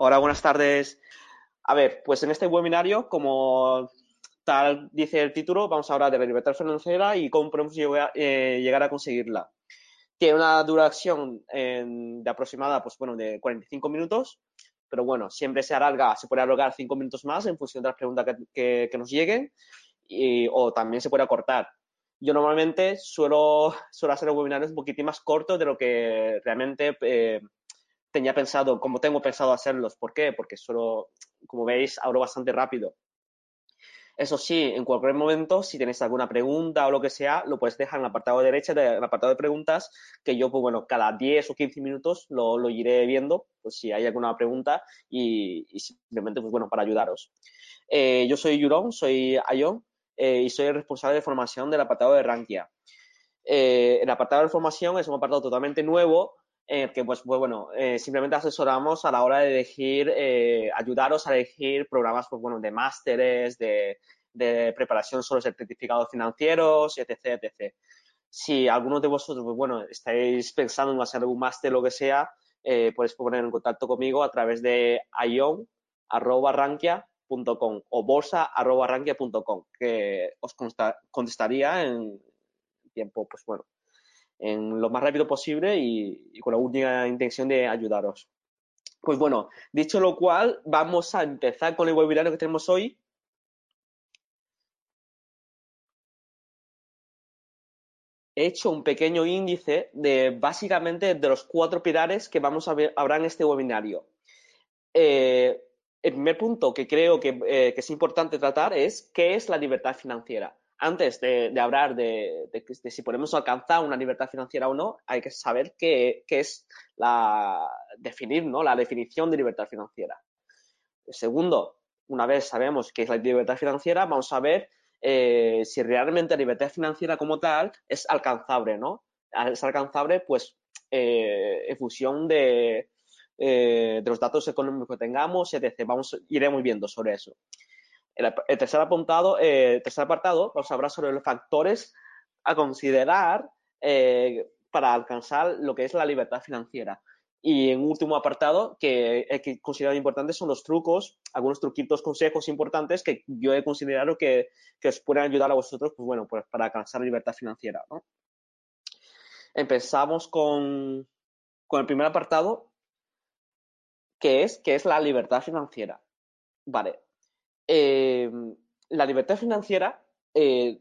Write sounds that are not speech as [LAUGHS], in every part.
Hola, buenas tardes. A ver, pues en este webinario, como tal dice el título, vamos a hablar de la libertad financiera y cómo podemos llegar, eh, llegar a conseguirla. Tiene una duración de aproximada, pues bueno, de 45 minutos, pero bueno, siempre se alarga, se puede alargar 5 minutos más en función de las preguntas que, nos lleguen y, o también se puede acortar. Yo normalmente suelo, [LAUGHS] suelo hacer webinarios un poquitín más cortos de lo que realmente eh, tenía pensado, como tengo pensado hacerlos. ¿Por qué? Porque suelo, como veis, hablo bastante rápido. Eso sí, en cualquier momento, si tenéis alguna pregunta o lo que sea, lo puedes dejar en el apartado derecho, del apartado de preguntas, que yo, pues bueno, cada 10 o 15 minutos lo, iré viendo, pues si hay alguna pregunta y, simplemente, pues bueno, para ayudaros. Eh, yo soy Yurón, soy Ayon eh, y soy el responsable de formación del apartado de Rankia. Eh, el apartado de formación es un apartado totalmente nuevo en que pues, pues bueno, eh, simplemente asesoramos a la hora de elegir, eh, ayudaros a elegir programas pues, bueno, de másteres, de, de, preparación sobre certificados financieros, etc, etc. Si alguno de vosotros, pues bueno, estáis pensando en hacer algún máster lo que sea, eh, podéis poner en contacto conmigo a través de ion.rankia.com o bolsa.rankia.com, que os contestaría en tiempo, pues bueno, en lo más rápido posible y, con la única intención de ayudaros. Pues bueno, dicho lo cual, vamos a empezar con el webinario que tenemos hoy. He hecho un pequeño índice de básicamente de los cuatro pilares que vamos a ver ahora en este webinario. Eh, el primer punto que creo eh, que es importante tratar es qué es la libertad financiera antes de, hablar de, si podemos alcanzar una libertad financiera o no, hay que saber qué, es la definir, ¿no? La definición de libertad financiera. Segundo, una vez sabemos qué es la libertad financiera, vamos a ver eh, si realmente la libertad financiera como tal es alcanzable, ¿no? Es alcanzable, pues, eh, en función de, eh, de los datos económicos que tengamos, etc. Vamos, iremos viendo sobre eso. El, tercer, eh, apartado nos habla sobre los factores a considerar eh, para alcanzar lo que es la libertad financiera. Y en último apartado, que he considerado importante, son los trucos, algunos truquitos, consejos importantes que yo he considerado que, que os pueden ayudar a vosotros, pues bueno, pues para alcanzar libertad financiera. Empezamos con, con el primer apartado, que es, que es la libertad financiera. Vale, eh, la libertad financiera, eh,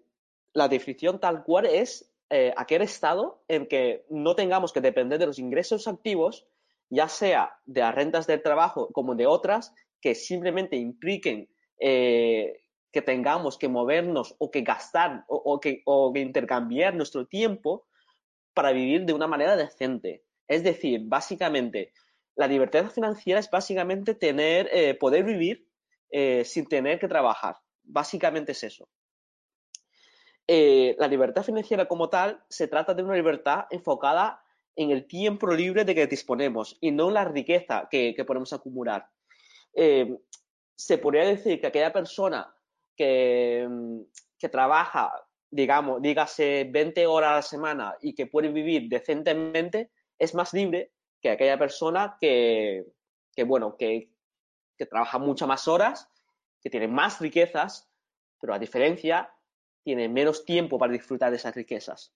la definición tal cual es eh, aquel estado en que no tengamos que depender de los ingresos activos, ya sea de las rentas del trabajo como de otras, que simplemente impliquen que tengamos que movernos o que gastar o, que, o, que, intercambiar nuestro tiempo para vivir de una manera decente. Es decir, básicamente, la libertad financiera es básicamente tener, poder vivir eh, sin tener que trabajar. Básicamente es eso. Eh, la libertad financiera como tal se trata de una libertad enfocada en el tiempo libre de que disponemos y no en la riqueza que, podemos acumular. Eh, se podría decir que aquella persona que, que trabaja, digamos, dígase 20 horas a la semana y que puede vivir decentemente, es más libre que aquella persona que, que bueno, que, que trabaja muchas más horas, que tiene más riquezas, pero a diferencia, tiene menos tiempo para disfrutar de esas riquezas.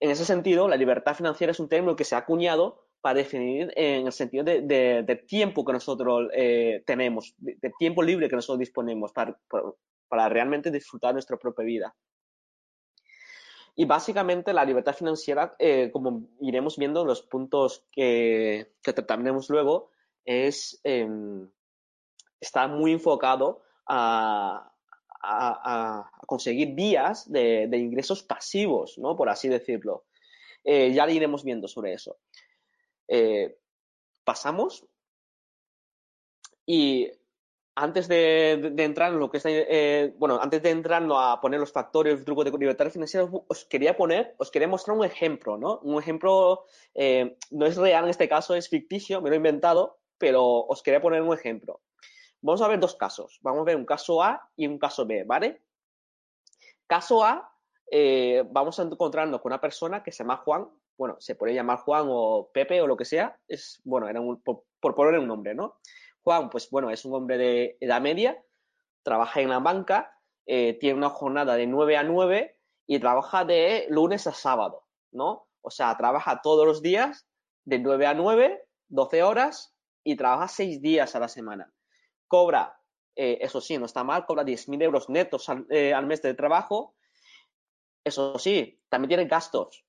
En ese sentido, la libertad financiera es un término que se ha acuñado para definir en el sentido de, tiempo que nosotros eh, tenemos, de, tiempo libre que nosotros disponemos para, para realmente disfrutar nuestra propia vida. Y básicamente la libertad financiera, eh, como iremos viendo en los puntos que, que trataremos luego, es em, está muy enfocado a, conseguir vías de, ingresos pasivos, ¿no? Por así decirlo. Eh, ya le iremos viendo sobre eso. Eh, pasamos. Y antes de, entrar en lo que está, eh, bueno, antes de entrar a poner los factores, el truco de libertad financiera, os quería poner, os quería mostrar un ejemplo, ¿no? Un ejemplo, no es real en este caso, es ficticio, me lo he inventado, pero os quería poner un ejemplo. Vamos a ver dos casos. Vamos a ver un caso A y un caso B, ¿vale? Caso A, eh, vamos a encontrarnos con una persona que se llama Juan, bueno, se puede llamar Juan o Pepe o lo que sea, es, bueno, era un, por, ponerle un nombre, ¿no? Juan, pues bueno, es un hombre de edad media, trabaja en la banca, eh, tiene una jornada de 9 a 9 y trabaja de lunes a sábado, ¿no? O sea, trabaja todos los días de 9 a 9, 12 horas y trabaja 6 días a la semana. Cobra, eh, eso sí, no está mal, cobra 10.000 euros netos al, eh, al mes de trabajo. Eso sí, también tiene gastos.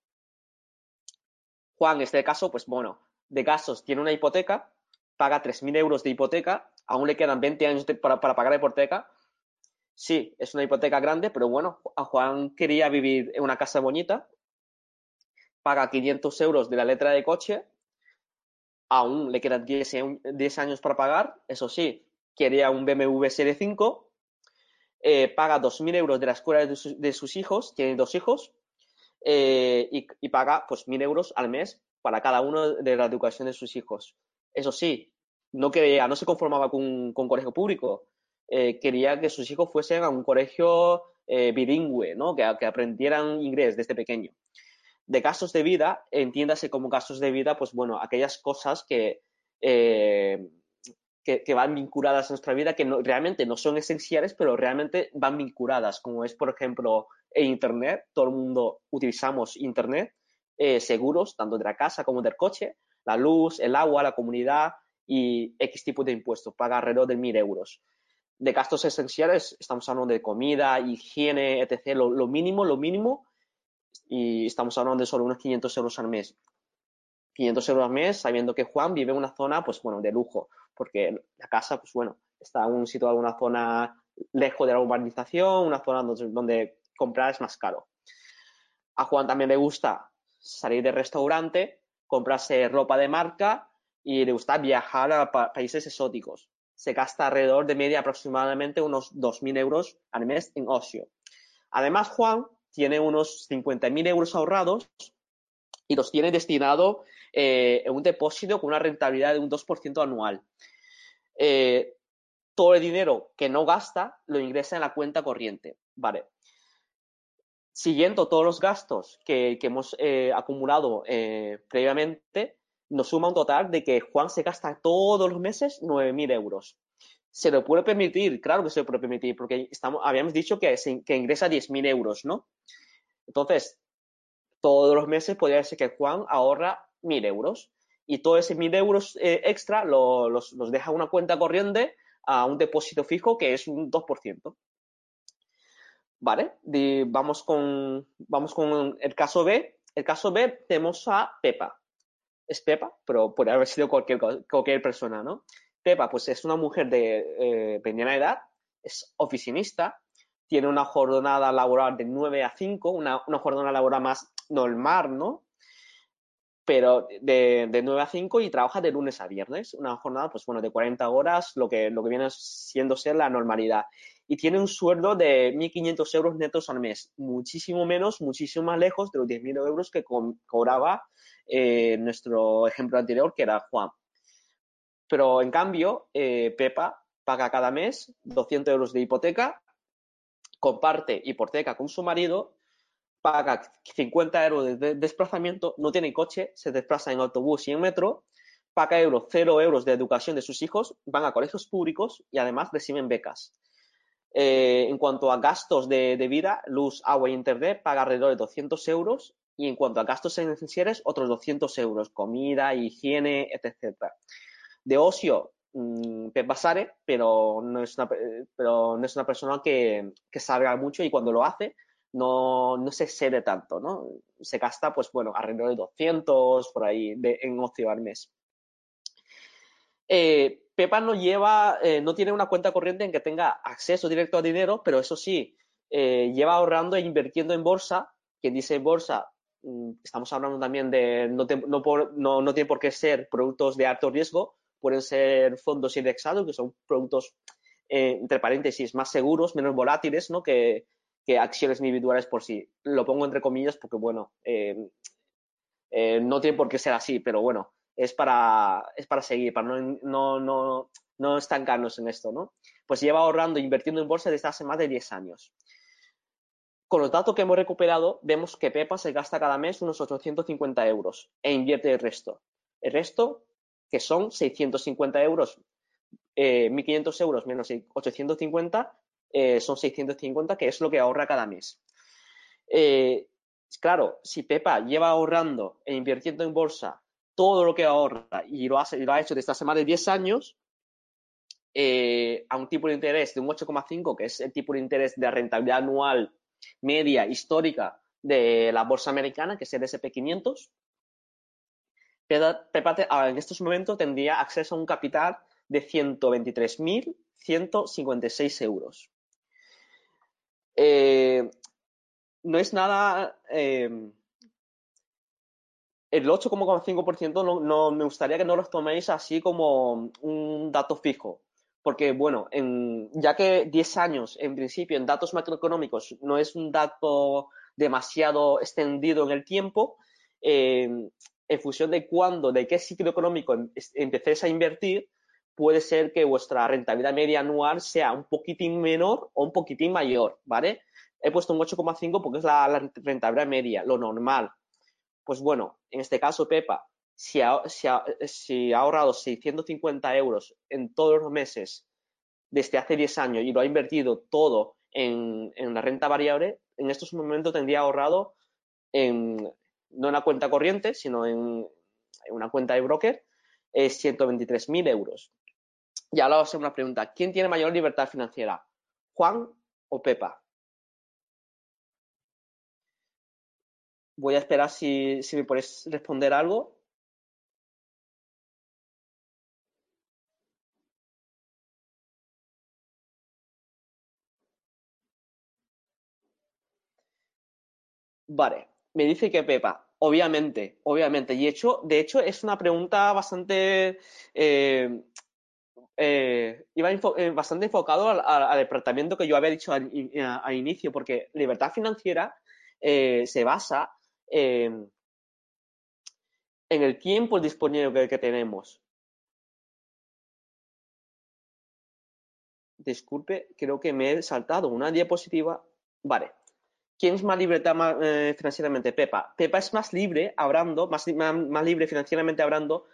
Juan, en este caso, pues bueno, de gastos tiene una hipoteca, paga 3.000 euros de hipoteca, aún le quedan 20 años para, para, pagar la hipoteca. Sí, es una hipoteca grande, pero bueno, a Juan quería vivir en una casa bonita, paga 500 euros de la letra de coche, aún le quedan 10, 10 años para pagar, eso sí, quería un BMW Serie 5, eh, paga 2.000 euros de la escuela de, su, de, sus hijos, tiene dos hijos, eh, y, paga pues 1.000 euros al mes para cada uno de la educación de sus hijos. Eso sí, no quería, no se conformaba con, con colegio público, eh, quería que sus hijos fuesen a un colegio bilingüe, ¿no? Que, que, aprendieran inglés desde pequeño. De gastos de vida, entiéndase como gastos de vida, pues bueno, aquellas cosas que, que, que, van vinculadas a nuestra vida, que no, realmente no son esenciales, pero realmente van vinculadas, como es, por ejemplo, el Internet. Todo el mundo utilizamos Internet, eh, seguros, tanto de la casa como del coche, la luz, el agua, la comunidad y X tipo de impuestos, paga alrededor de mil euros. De gastos esenciales, estamos hablando de comida, higiene, etc., lo, lo mínimo, lo mínimo, y estamos hablando de solo unos 500 euros al mes. 500 euros al mes, sabiendo que Juan vive en una zona, pues bueno, de lujo, porque la casa, pues bueno, está un situado en una zona lejos de la urbanización, una zona donde, comprar es más caro. A Juan también le gusta salir de restaurante, comprarse ropa de marca y le gusta viajar a pa países exóticos. Se gasta alrededor de media aproximadamente unos 2.000 euros al mes en ocio. Además, Juan tiene unos 50.000 euros ahorrados y los tiene destinado eh, en un depósito con una rentabilidad de un 2% anual. Eh, todo el dinero que no gasta lo ingresa en la cuenta corriente. Vale. Siguiendo todos los gastos que, hemos eh, acumulado previamente, nos suma un total de que Juan se gasta todos los meses 9.000 euros. ¿Se lo puede permitir? Claro que se lo puede permitir, porque estamos, habíamos dicho que, que ingresa 10.000 euros, ¿no? Entonces, todos los meses podría ser que Juan ahorra 1.000 euros y todos esos 1.000 euros eh, extra lo, los, los deja una cuenta corriente a un depósito fijo que es un 2%. Vale, vamos, con, vamos con el caso B. El caso B tenemos a Pepa. Es Pepa, pero puede haber sido cualquier, cualquier persona, ¿no? Pepa, pues es una mujer de eh, mediana edad, es oficinista, tiene una jornada laboral de 9 a 5, una, una jornada laboral más normal, ¿no? pero de, de, 9 a 5 y trabaja de lunes a viernes, una jornada, pues bueno, de 40 horas, lo que, lo que viene siendo ser la normalidad. Y tiene un sueldo de 1.500 euros netos al mes, muchísimo menos, muchísimo más lejos de los 10.000 euros que co cobraba eh, nuestro ejemplo anterior, que era Juan. Pero en cambio, eh, Pepa paga cada mes 200 euros de hipoteca, comparte hipoteca con su marido paga 50 euros de desplazamiento, no tiene coche, se desplaza en autobús y en metro, paga euros, 0 euros de educación de sus hijos, van a colegios públicos y además reciben becas. Eh, en cuanto a gastos de, vida, luz, agua e internet, paga alrededor de 200 euros y en cuanto a gastos esenciales, otros 200 euros, comida, higiene, etc. De ocio, mmm, pero no es una, pero no es una persona que, que salga mucho y cuando lo hace, no, se excede tanto, ¿no? Se gasta, pues bueno, alrededor de 200 por ahí de, en ocio al mes. Eh, Pepa no lleva, eh, no tiene una cuenta corriente en que tenga acceso directo a dinero, pero eso sí, eh, lleva ahorrando e invirtiendo en bolsa. Quien dice bolsa, mmm, estamos hablando también de, no, te, no, por, no, tiene por qué ser productos de alto riesgo, pueden ser fondos indexados, que son productos, entre paréntesis, más seguros, menos volátiles, ¿no? Que, que acciones individuales por sí. Lo pongo entre comillas porque, bueno, eh, eh, no tiene por qué ser así, pero bueno, es para, es para seguir, para no, no, no, no estancarnos en esto, ¿no? Pues lleva ahorrando e invirtiendo en bolsa desde hace más de 10 años. con los datos que hemos recuperado, vemos que Pepa se gasta cada mes unos 850 euros e invierte el resto. El resto, que son 650 euros, 1.500 eh, euros menos 850, eh, son 650, que es lo que ahorra cada mes. Eh, claro, si Pepa lleva ahorrando e invirtiendo en bolsa todo lo que ahorra y lo, ha hecho desde hace más de 10 años, a un tipo de interés de un 8,5, que es el tipo de interés de rentabilidad anual media histórica de la bolsa americana, que es el SP500, Pepa en estos momentos tendría acceso a un capital de 123.156 euros. Eh, no es nada. Eh, el 8,5% no, me gustaría que no lo toméis así como un dato fijo. Porque, bueno, ya que 10 años, en principio, en datos macroeconómicos no es un dato demasiado extendido en el tiempo, eh, en función de cuándo, de qué ciclo económico em, empecéis a invertir, puede ser que vuestra rentabilidad media anual sea un poquitín menor o un poquitín mayor, ¿vale? He puesto un 8,5 porque es la, rentabilidad media, lo normal. Pues bueno, en este caso, Pepa, si ha, ahorrado 650 euros en todos los meses desde hace 10 años y lo ha invertido todo en, la renta variable, en estos momentos tendría ahorrado en, no en la cuenta corriente, sino en, una cuenta de broker, es 123.000 euros. Y ahora os hacer una pregunta. ¿Quién tiene mayor libertad financiera? ¿Juan o Pepa? Voy a esperar si, me podéis responder algo. Vale, me dice que Pepa, obviamente, obviamente. Y hecho, de hecho, es una pregunta bastante eh, eh, iba eh, bastante enfocado al, departamento que yo había dicho al, inicio, porque libertad financiera eh, se basa en el tiempo disponible que, tenemos. Disculpe, creo que me he saltado una diapositiva. Vale. ¿Quién es más libre financieramente? Pepa. Pepa es más libre hablando, más, más libre financieramente hablando,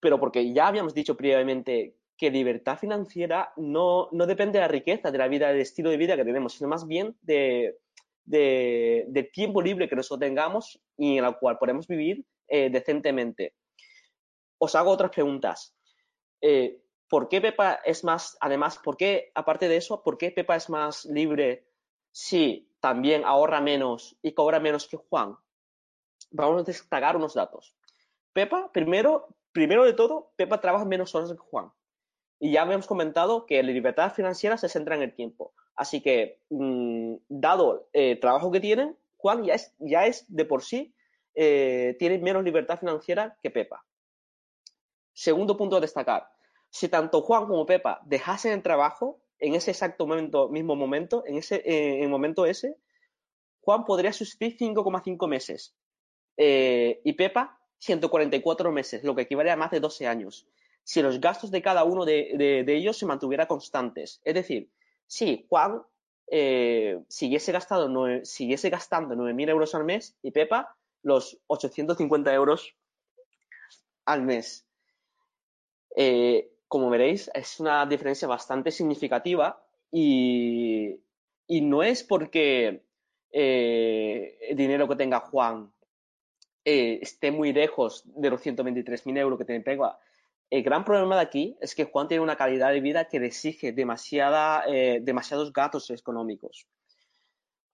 pero porque ya habíamos dicho previamente que libertad financiera no, depende de la riqueza, de la vida, del estilo de vida que tenemos, sino más bien de, tiempo libre que nosotros tengamos y en el cual podemos vivir eh, decentemente. Os hago otras preguntas. Eh, ¿Por qué Pepa es más, además, por qué, aparte de eso, por qué Pepa es más libre si también ahorra menos y cobra menos que Juan? Vamos a destacar unos datos. Pepa, primero, primero de todo, Pepa trabaja menos horas que Juan. Y ya habíamos comentado que la libertad financiera se centra en el tiempo. Así que, mm, dado el trabajo que tienen, Juan ya es, ya es de por sí, eh, tiene menos libertad financiera que Pepa. Segundo punto a destacar. Si tanto Juan como Pepa dejasen el trabajo en ese exacto momento, mismo momento, en ese eh, en momento ese, Juan podría subsistir 5,5 meses eh, y Pepa 144 meses, lo que equivale a más de 12 años si los gastos de cada uno de, ellos se mantuviera constantes. Es decir, si Juan eh, siguiese, gastando siguiese gastando 9.000 euros al mes y Pepa los 850 euros al mes. Eh, como veréis, es una diferencia bastante significativa y, no es porque eh, el dinero que tenga Juan esté muy lejos de los 123.000 euros que tiene Pepa, el gran problema de aquí es que Juan tiene una calidad de vida que le exige demasiada, eh, demasiados gastos económicos.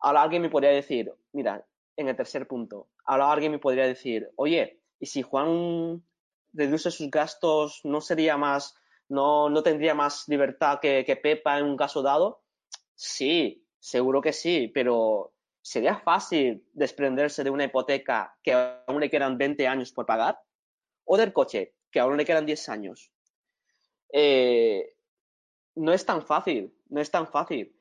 Ahora alguien me podría decir, mira, en el tercer punto, ahora alguien me podría decir, oye, ¿y si Juan reduce sus gastos, no sería más, no, no tendría más libertad que, que Pepa en un caso dado? Sí, seguro que sí, pero ¿sería fácil desprenderse de una hipoteca que aún le quedan 20 años por pagar? ¿O del coche que aún le quedan 10 años. Eh, no es tan fácil, no es tan fácil.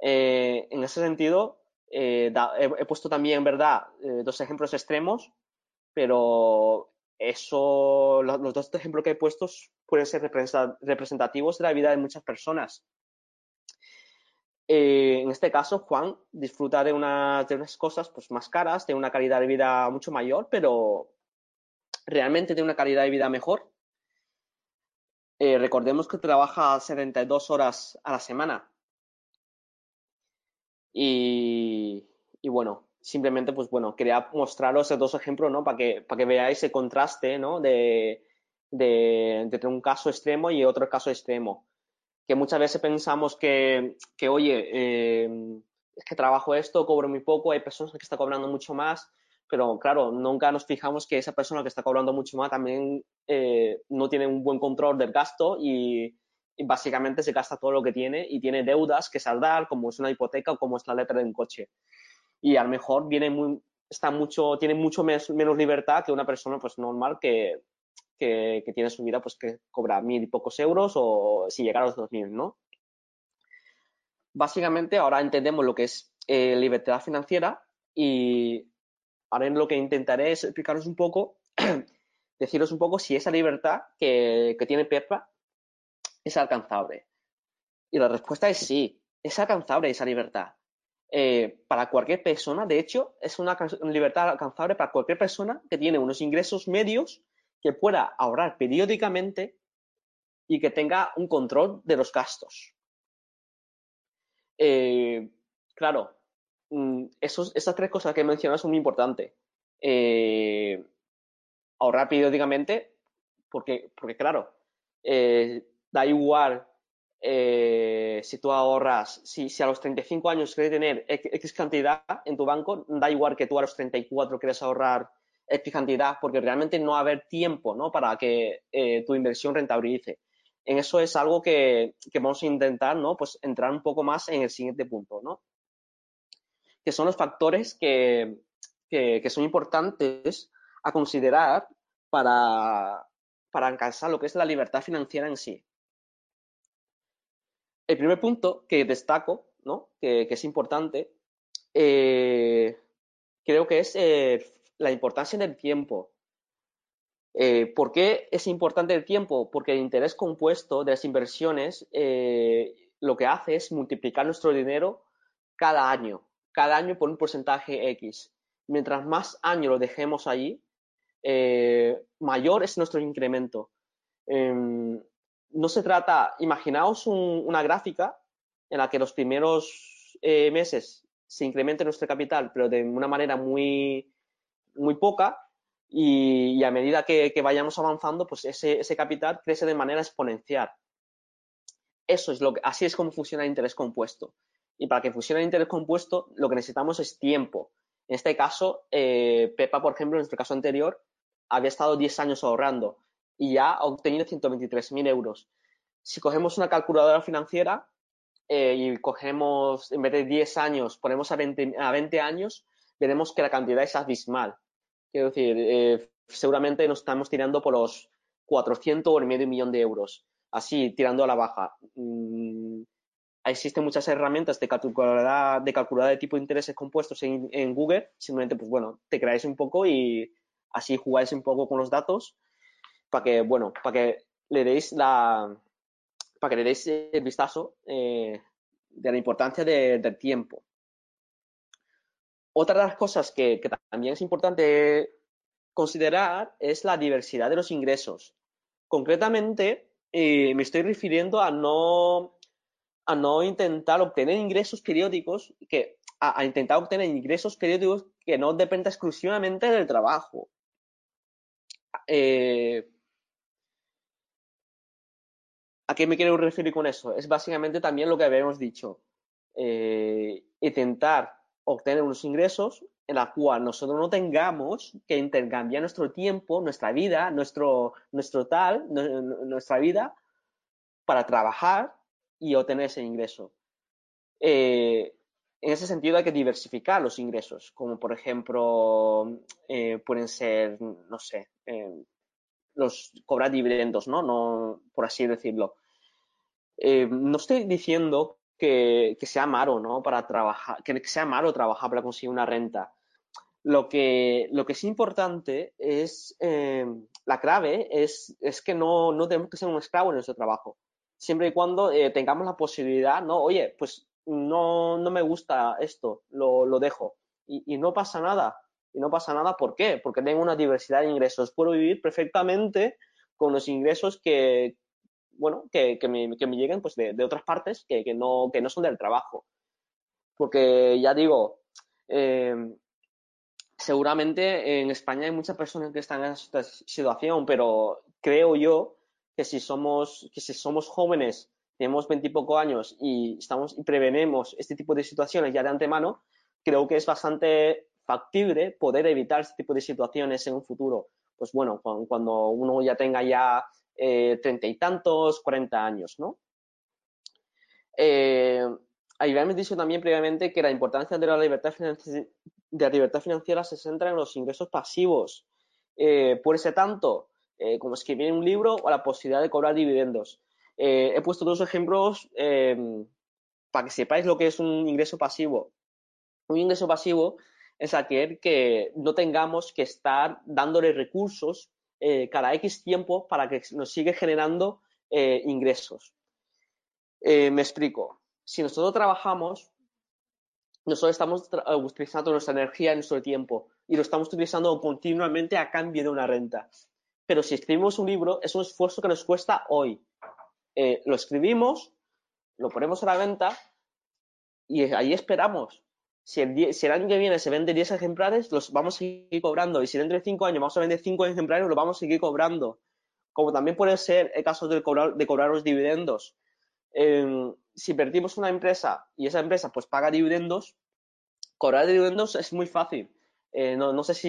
Eh, en ese sentido, eh, he, puesto también, verdad, dos ejemplos extremos, pero eso, los, dos ejemplos que he puesto pueden ser representativos de la vida de muchas personas. Eh, en este caso, Juan disfruta de, unas, cosas pues, más caras, de una calidad de vida mucho mayor, pero realmente de una calidad de vida mejor. Eh, recordemos que trabaja 72 horas a la semana. Y, bueno, simplemente, pues bueno, quería mostraros esos dos ejemplos, ¿no? Para que, para que veáis el contraste, ¿no? De, de, de un caso extremo y otro caso extremo que muchas veces pensamos que, que oye, eh, es que trabajo esto, cobro muy poco, hay personas que están cobrando mucho más, pero claro, nunca nos fijamos que esa persona que está cobrando mucho más también eh, no tiene un buen control del gasto y, básicamente se gasta todo lo que tiene y tiene deudas que saldar, como es una hipoteca o como es la letra de un coche. Y a lo mejor viene muy, está mucho, tiene mucho menos, menos libertad que una persona pues normal que, que, tiene su vida, pues que cobra mil y pocos euros o si llega a los dos mil, ¿no? Básicamente ahora entendemos lo que es eh, libertad financiera y ahora lo que intentaré es explicaros un poco, [CLEARS THROAT] deciros un poco si esa libertad que, tiene Pepa es alcanzable. Y la respuesta es sí, es alcanzable esa libertad. Eh, para cualquier persona, de hecho, es una libertad alcanzable para cualquier persona que tiene unos ingresos medios que pueda ahorrar periódicamente y que tenga un control de los gastos. Eh, claro, mm, esas tres cosas que he mencionado son muy importantes. Eh, ahorrar periódicamente, porque, claro, eh, da igual si tú ahorras, si, a los 35 años quieres tener X cantidad en tu banco, da igual que tú a los 34 quieras ahorrar X porque realmente no va a haber tiempo ¿no? para que eh, tu inversión rentabilice. En eso es algo que, vamos a intentar ¿no? pues entrar un poco más en el siguiente punto, ¿no? que son los factores que, son importantes a considerar para, para alcanzar lo que es la libertad financiera en sí. El primer punto que destaco, ¿no? que, es importante, eh, creo que es eh, la importancia del tiempo. Eh, ¿Por qué es importante el tiempo? Porque el interés compuesto de las inversiones eh, lo que hace es multiplicar nuestro dinero cada año, cada año por un porcentaje X. Mientras más años lo dejemos allí, eh, mayor es nuestro incremento. Em, no se trata, imaginaos una gráfica en la que los primeros meses se incremente nuestro capital, pero de una manera muy, muy poca y, a medida que, vayamos avanzando, pues ese, capital crece de manera exponencial. Eso es lo que, así es como funciona el interés compuesto. Y para que funcione el interés compuesto, lo que necesitamos es tiempo. En este caso, eh, Pepa, por ejemplo, en nuestro caso anterior, había estado 10 años ahorrando y ya ha obtenido 123.000 euros. Si cogemos una calculadora financiera eh, y cogemos, en vez de 10 años, ponemos a 20, a 20 años, veremos que la cantidad es abismal. Quiero decir, eh, seguramente nos estamos tirando por los 400 o el medio millón de euros, así tirando a la baja. Mm, existen muchas herramientas de calculadora de, tipo de intereses compuestos en, Google. Simplemente, pues bueno, te creáis un poco y así jugáis un poco con los datos para que, bueno, para que le deis la, para que le deis el vistazo eh, de la importancia del tiempo. Otra de las cosas que, también es importante considerar es la diversidad de los ingresos. Concretamente, eh, me estoy refiriendo a no, a no intentar obtener ingresos periódicos, que, a, intentar obtener ingresos periódicos que no dependan exclusivamente del trabajo. Eh, ¿A qué me quiero referir con eso? Es básicamente también lo que habíamos dicho. Eh, intentar obtener unos ingresos en la cual nosotros no tengamos que intercambiar nuestro tiempo, nuestra vida, nuestro, nuestro tal, nuestra vida para trabajar y obtener ese ingreso. Eh, en ese sentido hay que diversificar los ingresos, como por ejemplo eh, pueden ser, no sé, eh, los cobrar dividendos, ¿no? no por así decirlo. no estoy diciendo que, sea malo, ¿no? Para trabajar, que sea malo trabajar para conseguir una renta. Lo que, lo que es importante es, eh, la clave es, es que no, no, tenemos que ser un esclavo en nuestro trabajo. Siempre y cuando eh, tengamos la posibilidad, ¿no? Oye, pues no, no me gusta esto, lo, lo dejo. Y, y, no pasa nada. Y no pasa nada, ¿por qué? Porque tengo una diversidad de ingresos. Puedo vivir perfectamente con los ingresos que, bueno, que, que, me, que me, lleguen pues, de, de otras partes que, que, no, que no son del trabajo. Porque ya digo, eh, seguramente en España hay muchas personas que están en esta situación, pero creo yo que si somos, que si somos jóvenes, tenemos veintipoco años y estamos y prevenemos este tipo de situaciones ya de antemano, creo que es bastante factible poder evitar este tipo de situaciones en un futuro. Pues bueno, cuando uno ya tenga ya treinta y tantos, cuarenta años, ¿no? Eh, habíamos dicho también previamente que la importancia de la libertad, de la libertad financiera se centra en los ingresos pasivos. Eh, por ese tanto, eh, como escribir un libro o la posibilidad de cobrar dividendos. Eh, he puesto dos ejemplos em, para que sepáis lo que es un ingreso pasivo. Un ingreso pasivo es aquel que no tengamos que estar dándole recursos eh, cada X tiempo para que nos siga generando eh, ingresos. Eh, me explico. Si nosotros trabajamos, nosotros estamos utilizando nuestra energía nuestro tiempo y lo estamos utilizando continuamente a cambio de una renta. Pero si escribimos un libro, es un esfuerzo que nos cuesta hoy. Lo escribimos, lo ponemos a la venta y ahí esperamos. Si el, año que viene se vende 10 ejemplares, los vamos a seguir cobrando. Y si dentro de 5 años vamos a vender 5 ejemplares, los vamos a seguir cobrando. Como también puede ser el caso de cobrar, de cobrar los dividendos. Eh, si invertimos una empresa y esa empresa pues paga dividendos, cobrar dividendos es muy fácil. Eh, no, no, sé si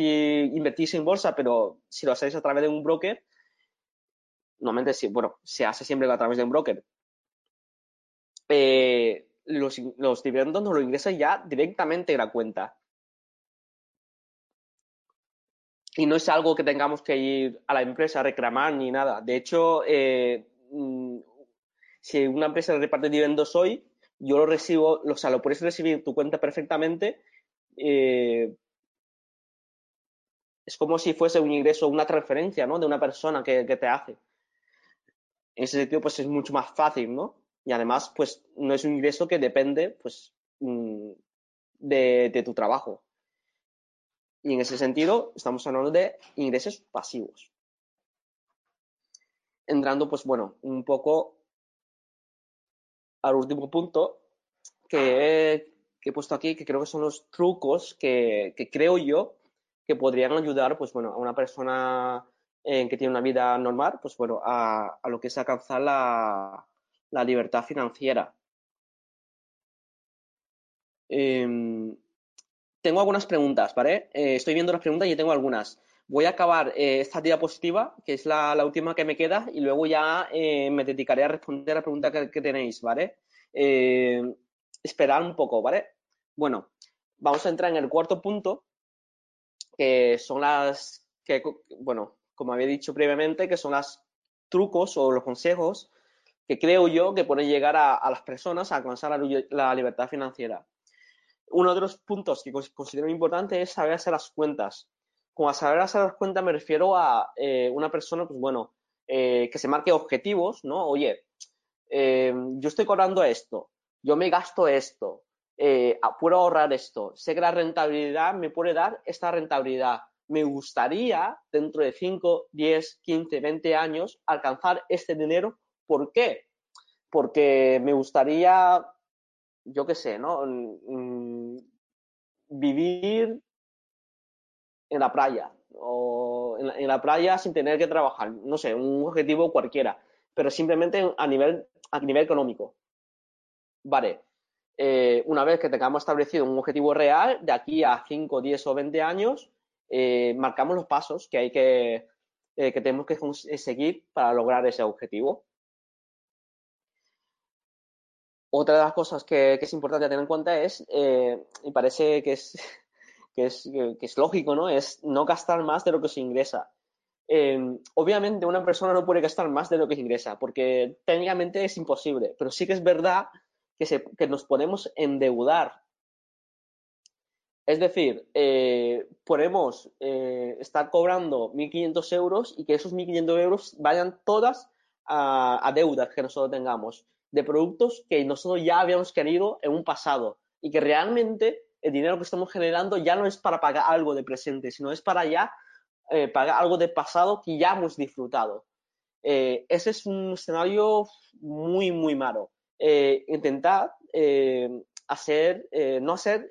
invertís en bolsa, pero si lo hacéis a través de un broker, normalmente sí, bueno, se hace siempre a través de un broker. Eh, los, los, dividendos nos lo ingresan ya directamente en la cuenta. Y no es algo que tengamos que ir a la empresa a reclamar ni nada. De hecho, eh, mm, si una empresa reparte dividendos hoy, yo lo recibo, o sea, lo puedes recibir tu cuenta perfectamente. Eh, es como si fuese un ingreso, una transferencia, ¿no? De una persona que, que te hace. En ese sentido, pues es mucho más fácil, ¿no? Y además, pues no es un ingreso que depende, pues, mm, de, tu trabajo. Y en ese sentido, estamos hablando de ingresos pasivos. Entrando, pues bueno, un poco al último punto que he, puesto aquí, que creo que son los trucos que, que creo yo que podrían ayudar, pues bueno, a una persona eh, que tiene una vida normal, pues bueno, a, a lo que es alcanzar la, la libertad financiera. Eh, tengo algunas preguntas, ¿vale? Eh, estoy viendo las preguntas y tengo algunas. Voy a acabar eh, esta diapositiva, que es la, última que me queda, y luego ya eh, me dedicaré a responder a la pregunta que, que tenéis, ¿vale? esperar un poco, ¿vale? Bueno, vamos a entrar en el cuarto punto, que son las que, bueno, como había dicho previamente, que son los trucos o los consejos que creo yo que pueden llegar a, las personas a alcanzar la, libertad financiera. Uno de los puntos que considero importante es saber hacer las cuentas. Con saber hacer las cuentas me refiero a eh, una persona, pues bueno, eh, que se marque objetivos, ¿no? Oye, eh, yo estoy cobrando esto, yo me gasto esto, puedo ahorrar esto, sé que la rentabilidad me puede dar esta rentabilidad. Me gustaría dentro de 5, 10, 15, 20 años alcanzar este dinero. ¿Por qué? Porque me gustaría, yo qué sé, ¿no? Mm, vivir en la playa o en la, en la, playa sin tener que trabajar, no sé, un objetivo cualquiera, pero simplemente a nivel, a nivel económico. Vale, eh, una vez que tengamos establecido un objetivo real, de aquí a 5, 10 o 20 años, eh, marcamos los pasos que hay que, eh, que tenemos que seguir para lograr ese objetivo. Otra de las cosas que, es importante tener en cuenta es, eh, y parece que es, [LAUGHS] que es, que es lógico, ¿no? Es no gastar más de lo que se ingresa. Eh, obviamente una persona no puede gastar más de lo que se ingresa, porque técnicamente es imposible, pero sí que es verdad que, se, que nos podemos endeudar. Es decir, eh, podemos eh, estar cobrando 1.500 euros y que esos 1.500 euros vayan todas a, a, deudas que nosotros tengamos. De productos que nosotros ya habíamos querido en un pasado y que realmente el dinero que estamos generando ya no es para pagar algo de presente, sino es para ya eh, pagar algo de pasado que ya hemos disfrutado. Eh, ese es un escenario muy, muy malo. Eh, intentar hacer, no hacer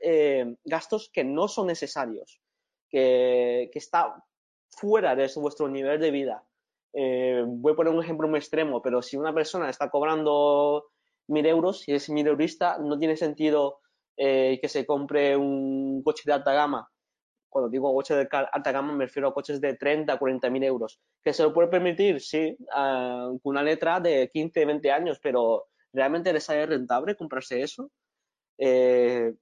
gastos que no son necesarios, que, que está fuera de vuestro nivel de vida. Voy a poner un ejemplo muy extremo, pero si una persona está cobrando mil euros y es mil eurista, no tiene sentido que se compre un coche de alta gama cuando digo coches de alta gama me refiero a coches de 30, 40 mil euros. ¿Que se lo puede permitir? Sí, ah, con una letra de 15, 20 años, pero ¿realmente les sale rentable comprarse eso? Eh,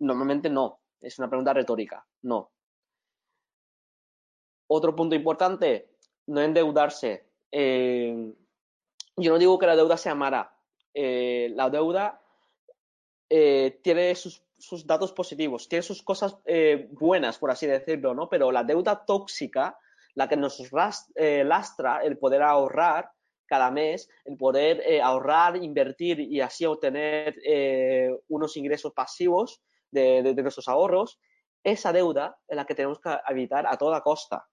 normalmente no. Es una pregunta retórica. No. Otro punto importante, no endeudarse. Eh, yo no digo que la deuda sea mala. Eh, la deuda tiene sus sus datos positivos, tiene sus cosas eh, buenas, por así decirlo, ¿no? Pero la deuda tóxica, la que nos eh, lastra el poder ahorrar cada mes, el poder eh, ahorrar, invertir y así obtener unos ingresos pasivos de, nuestros ahorros, esa deuda es la que tenemos que evitar a toda costa.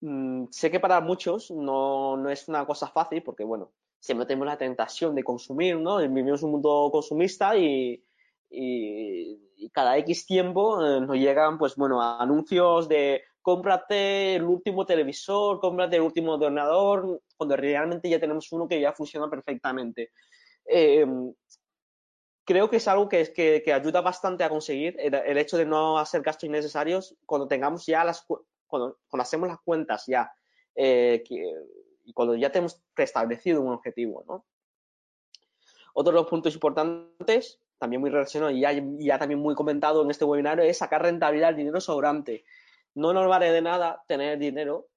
Mm, sé que para muchos no, no es una cosa fácil porque, bueno, siempre tenemos la tentación de consumir, ¿no? Vivimos un mundo consumista y, cada X tiempo eh, nos llegan, pues bueno, anuncios de cómprate el último televisor, cómprate el último ordenador, cuando realmente ya tenemos uno que ya funciona perfectamente. Em, creo que es algo que, que, que ayuda bastante a conseguir el, hecho de no hacer gastos innecesarios cuando tengamos ya las, cuando, cuando hacemos las cuentas ya, eh, cuando ya tenemos preestablecido un objetivo, ¿no? Otro de los puntos importantes, también muy relacionado y ya, también muy comentado en este webinario, es sacar rentabilidad al dinero sobrante. No nos vale de nada tener dinero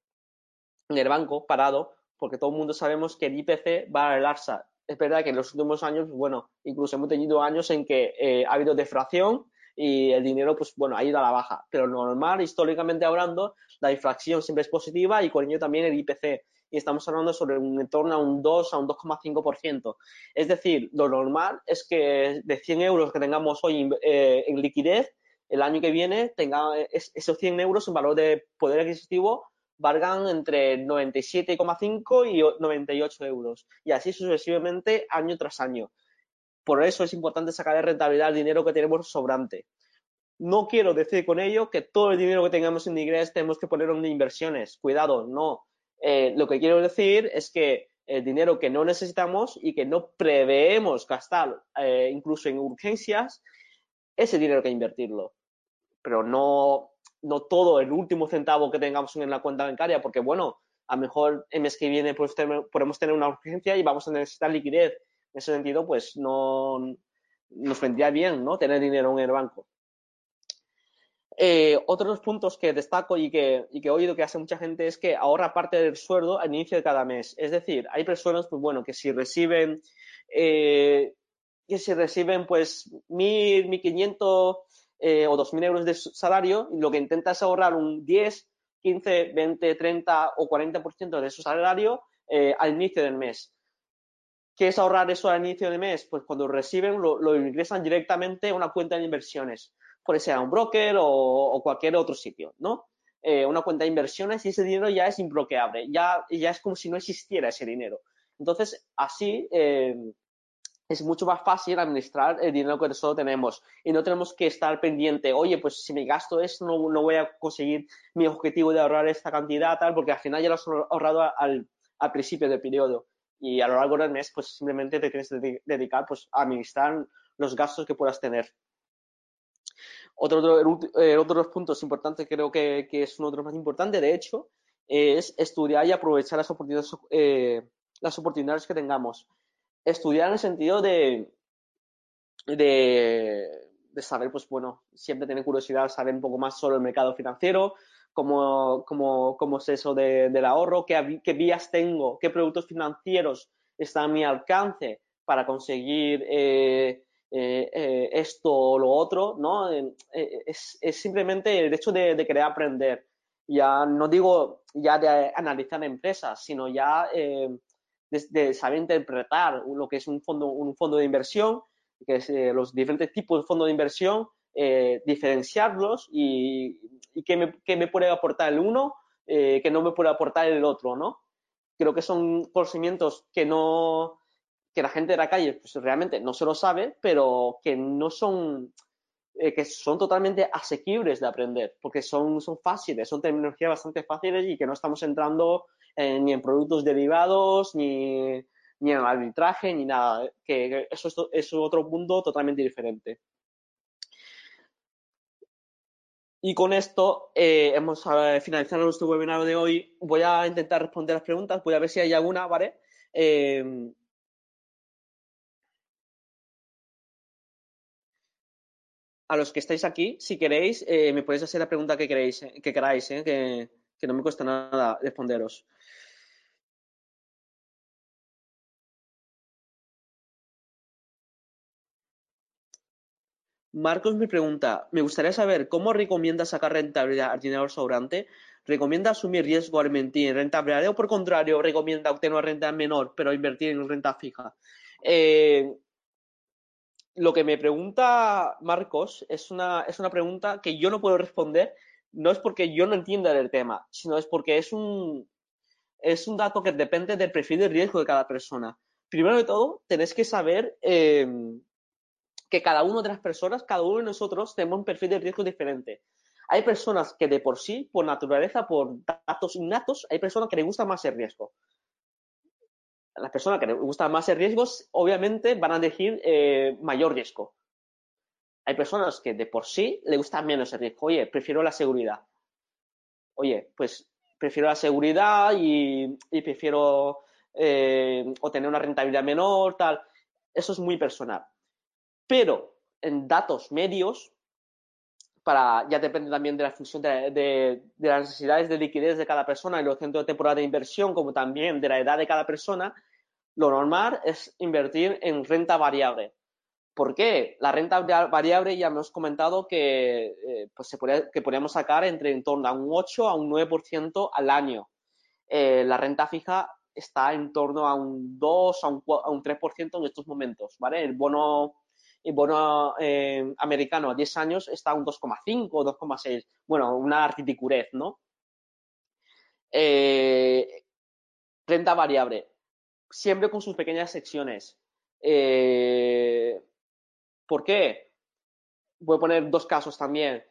en el banco parado, porque todo el mundo sabemos que el IPC va al alza. Es verdad que en los últimos años, bueno, incluso hemos tenido años en que eh, ha habido defracción y el dinero, pues bueno, ha ido a la baja. Pero normal, históricamente hablando, la inflación siempre es positiva y con ello también el IPC y estamos hablando sobre un entorno a un 2 a un 2,5%. Es decir, lo normal es que de 100 euros que tengamos hoy eh, en liquidez, el año que viene tenga esos 100 euros en valor de poder adquisitivo valgan entre 97,5 y 98 euros. Y así sucesivamente año tras año. Por eso es importante sacar de rentabilidad el dinero que tenemos sobrante. No quiero decir con ello que todo el dinero que tengamos en liquidez tenemos que ponerlo en inversiones. Cuidado, no. Eh, lo que quiero decir es que el dinero que no necesitamos y que no preveemos gastar eh, incluso en urgencias, ese dinero que invertirlo. Pero no, no todo el último centavo que tengamos en la cuenta bancaria, porque bueno, a lo mejor el mes que viene pues, podemos tener una urgencia y vamos a necesitar liquidez. Ese sentido, pues no nos vendría bien, ¿no? Tener dinero en el banco. Eh, otros puntos que destaco y que, y que he oído que hace mucha gente es que ahorra parte del sueldo al inicio de cada mes. Es decir, hay personas, pues bueno, que si reciben, eh, que si reciben pues mil, mil quinientos eh, o dos mil euros de salario, lo que intenta es ahorrar un 10, 15, 20, 30 o 40% de su salario al inicio del mes. ¿Qué es ahorrar eso al inicio del mes? Pues cuando reciben lo, lo ingresan directamente a una cuenta de inversiones puede ser un broker o, cualquier otro sitio, ¿no? Eh, una cuenta de inversiones y ese dinero ya es imbloqueable, ya, ya es como si no existiera ese dinero. Entonces, así eh, es mucho más fácil administrar el dinero que nosotros tenemos y no tenemos que estar pendiente, oye, pues si me gasto esto no, no voy a conseguir mi objetivo de ahorrar esta cantidad, tal, porque al final ya lo has ahorrado al, al principio del periodo y a lo largo del mes, pues simplemente te tienes que dedicar pues, a administrar los gastos que puedas tener. Otro, eh, otro de los puntos importantes, creo que, es uno de los más importantes, de hecho, es estudiar y aprovechar las oportunidades, eh, las oportunidades que tengamos. Estudiar en el sentido de, de, saber, pues bueno, siempre tener curiosidad, saber un poco más sobre el mercado financiero, cómo, cómo, cómo es eso del ahorro, qué, qué vías tengo, qué productos financieros están a mi alcance para conseguir eh, eh, eh, esto o lo otro, ¿no? Eh, es, simplemente el hecho de, querer aprender Ya no digo ya de analizar empresas, sino ya eh, de, saber interpretar lo que es un fondo, un fondo de inversión, que es los diferentes tipos de fondos de inversión, eh, diferenciarlos y, y qué, me, puede aportar el uno, eh, que no me puede aportar el otro, ¿no? Creo que son conocimientos que no, que la gente de la calle pues, realmente no se lo sabe, pero que no son, eh, que son totalmente asequibles de aprender, porque son, son fáciles, son terminologías bastante fáciles y que no estamos entrando en, ni en productos derivados, ni, ni en arbitraje, ni nada, que eso es, es otro mundo totalmente diferente. Y con esto eh, hemos finalizado nuestro webinar de hoy. Voy a intentar responder las preguntas, voy a ver si hay alguna, ¿vale? Eh, a los que estáis aquí, si queréis, eh, me podéis hacer la pregunta que queréis, eh, que queráis, eh, que, no me cuesta nada responderos. Marcos me pregunta, me gustaría saber cómo recomienda sacar rentabilidad al dinero sobrante. ¿Recomienda asumir riesgo al invertir en renta variable o por contrario recomienda obtener una renta menor pero invertir en renta fija? Eh, lo que me pregunta Marcos es una, es una pregunta que yo no puedo responder, no es porque yo no entienda el tema, sino es porque es un, es un dato que depende del perfil de riesgo de cada persona. Primero de todo, tenéis que saber eh, que cada una de las personas, cada uno de nosotros, tenemos un perfil de riesgo diferente. Hay personas que de por sí, por naturaleza, por datos innatos, hay personas que les gusta más el riesgo las personas que les gusta más el riesgo, obviamente van a elegir eh, mayor riesgo. Hay personas que de por sí le gusta menos el riesgo. Oye, prefiero la seguridad. Oye, pues prefiero la seguridad y, y prefiero eh, obtener una rentabilidad menor, tal. Eso es muy personal. Pero en datos medios, para, ya depende también de la función de, las necesidades de liquidez de cada persona y los centros de temporada de inversión, como también de la edad de cada persona, lo normal es invertir en renta variable. ¿Por qué? La renta variable ya hemos comentado que, eh, pues se podría, que podríamos sacar entre en torno a un 8 a un 9% al año. Eh, la renta fija está en torno a un 2 a un, a un 3% en estos momentos, ¿vale? El bono, el bono eh, americano a 10 años está un 2,5 o 2,6. Bueno, una ridiculez, ¿no? Eh, renta variable siempre con sus pequeñas secciones. Eh, ¿Por qué? Voy a poner dos casos también.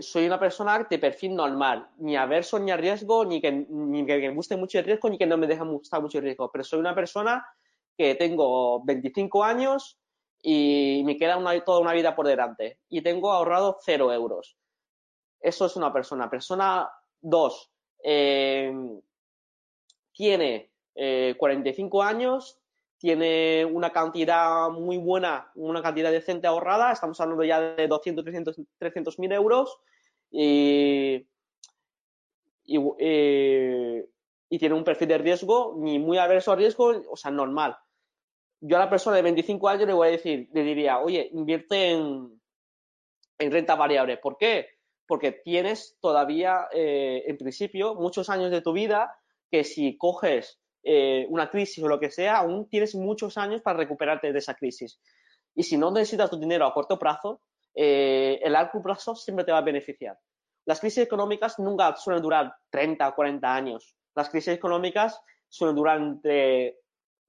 Soy una persona de perfil normal, ni averso ni a riesgo, ni que, ni que me guste mucho el riesgo, ni que no me deja gustar mucho el riesgo, pero soy una persona que tengo 25 años y me queda una, toda una vida por delante y tengo ahorrado cero euros. Eso es una persona. Persona dos, eh, tiene eh, 45 años, tiene una cantidad muy buena, una cantidad decente ahorrada, estamos hablando ya de 200, 300, 300 mil euros y, y, eh, y, tiene un perfil de riesgo ni muy averso al riesgo, o sea, normal. Yo a la persona de 25 años le voy a decir, le diría, oye, invierte en, en renta variable. ¿Por qué? Porque tienes todavía, eh, en principio, muchos años de tu vida que si coges eh, una crisis o lo que sea, aún tienes muchos años para recuperarte de esa crisis. Y si no necesitas tu dinero a corto plazo, eh, el largo plazo siempre te va a beneficiar. Las crisis económicas nunca suelen durar 30 o 40 años. Las crisis económicas suelen durar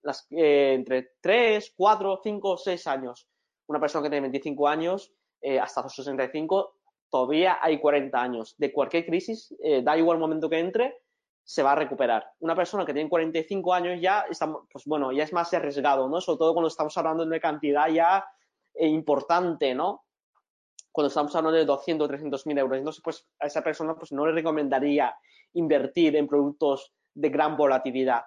las, eh, entre 3, 4, 5, 6 años. Una persona que tiene 25 años eh, hasta los 65, todavía hay 40 años. De cualquier crisis, eh, da igual el momento que entre, se va a recuperar. Una persona que tiene 45 años ya, está, pues bueno, ya es más arriesgado, ¿no? Sobre todo cuando estamos hablando de una cantidad ya eh, importante, ¿no? Cuando estamos hablando de 200, 300 mil euros. Entonces, pues a esa persona pues no le recomendaría invertir en productos de gran volatilidad.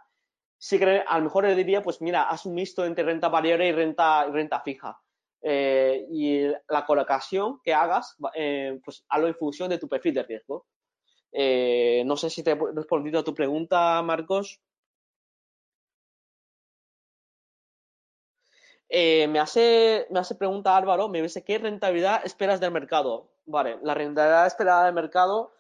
Sí que a lo mejor le diría, pues mira, haz un mixto entre renta variable y renta, renta fija. Eh, y la colocación que hagas, eh, pues hazlo en función de tu perfil de riesgo. Eh, no sé si te he respondido a tu pregunta, Marcos. Eh, me, hace, me hace pregunta Álvaro, me dice, ¿qué rentabilidad esperas del mercado? Vale, la rentabilidad esperada del mercado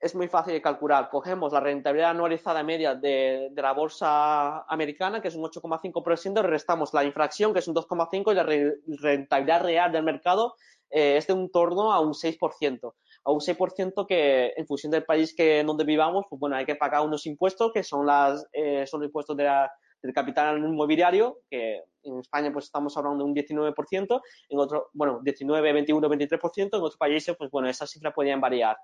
es muy fácil de calcular. Cogemos la rentabilidad anualizada media de, la bolsa americana, que es un 8,5%, restamos la infracción, que es un 2,5%, y la rentabilidad real del mercado eh, es de un torno a un 6%. A un 6% que, en función del país que donde vivamos, pues bueno, hay que pagar unos impuestos que son, las, eh, son los impuestos del capital inmobiliario, que en España pues estamos hablando de un 19%, en otro, bueno, 19, 21, 23%, en otros países pues bueno, esas cifras podrían variar.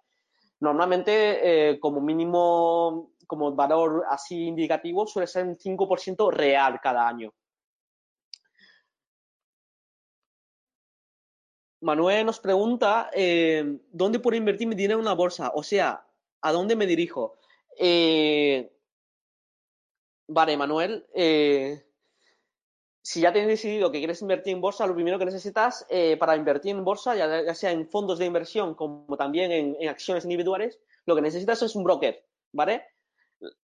Normalmente, eh, como mínimo, como valor así indicativo, suele ser un 5% real cada año. Manuel nos pregunta, eh, ¿dónde puedo invertir mi dinero en una bolsa? O sea, ¿a dónde me dirijo? Eh, vale, Manuel, si ya tienes decidido que quieres invertir en bolsa, lo primero que necesitas eh, para invertir en bolsa, ya, sea en fondos de inversión como también en, acciones individuales, lo que necesitas es un broker, ¿vale?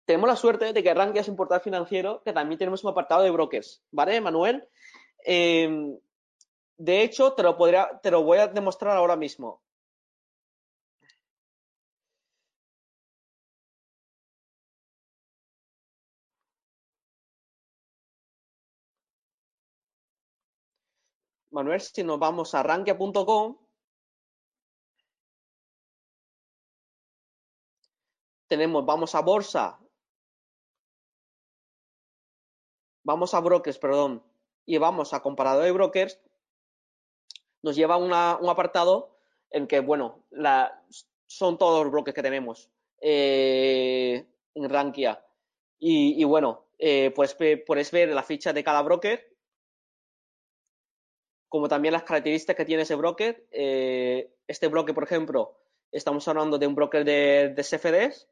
Tenemos la suerte de que Rankia es un portal financiero que también tenemos un apartado de brokers, ¿vale, Manuel? Em, de hecho, te lo, podría, te lo voy a demostrar ahora mismo. Manuel, si nos vamos a rankia.com, tenemos, vamos a bolsa, vamos a brokers, perdón, y vamos a comparador de brokers, nos lleva a un apartado en que, bueno, son todos los brokers que tenemos eh, en Rankia. Y, bueno, eh, pues puedes ver la ficha de cada broker como también las características que tiene ese broker. Eh, este broker, por ejemplo, estamos hablando de un broker de, CFDs,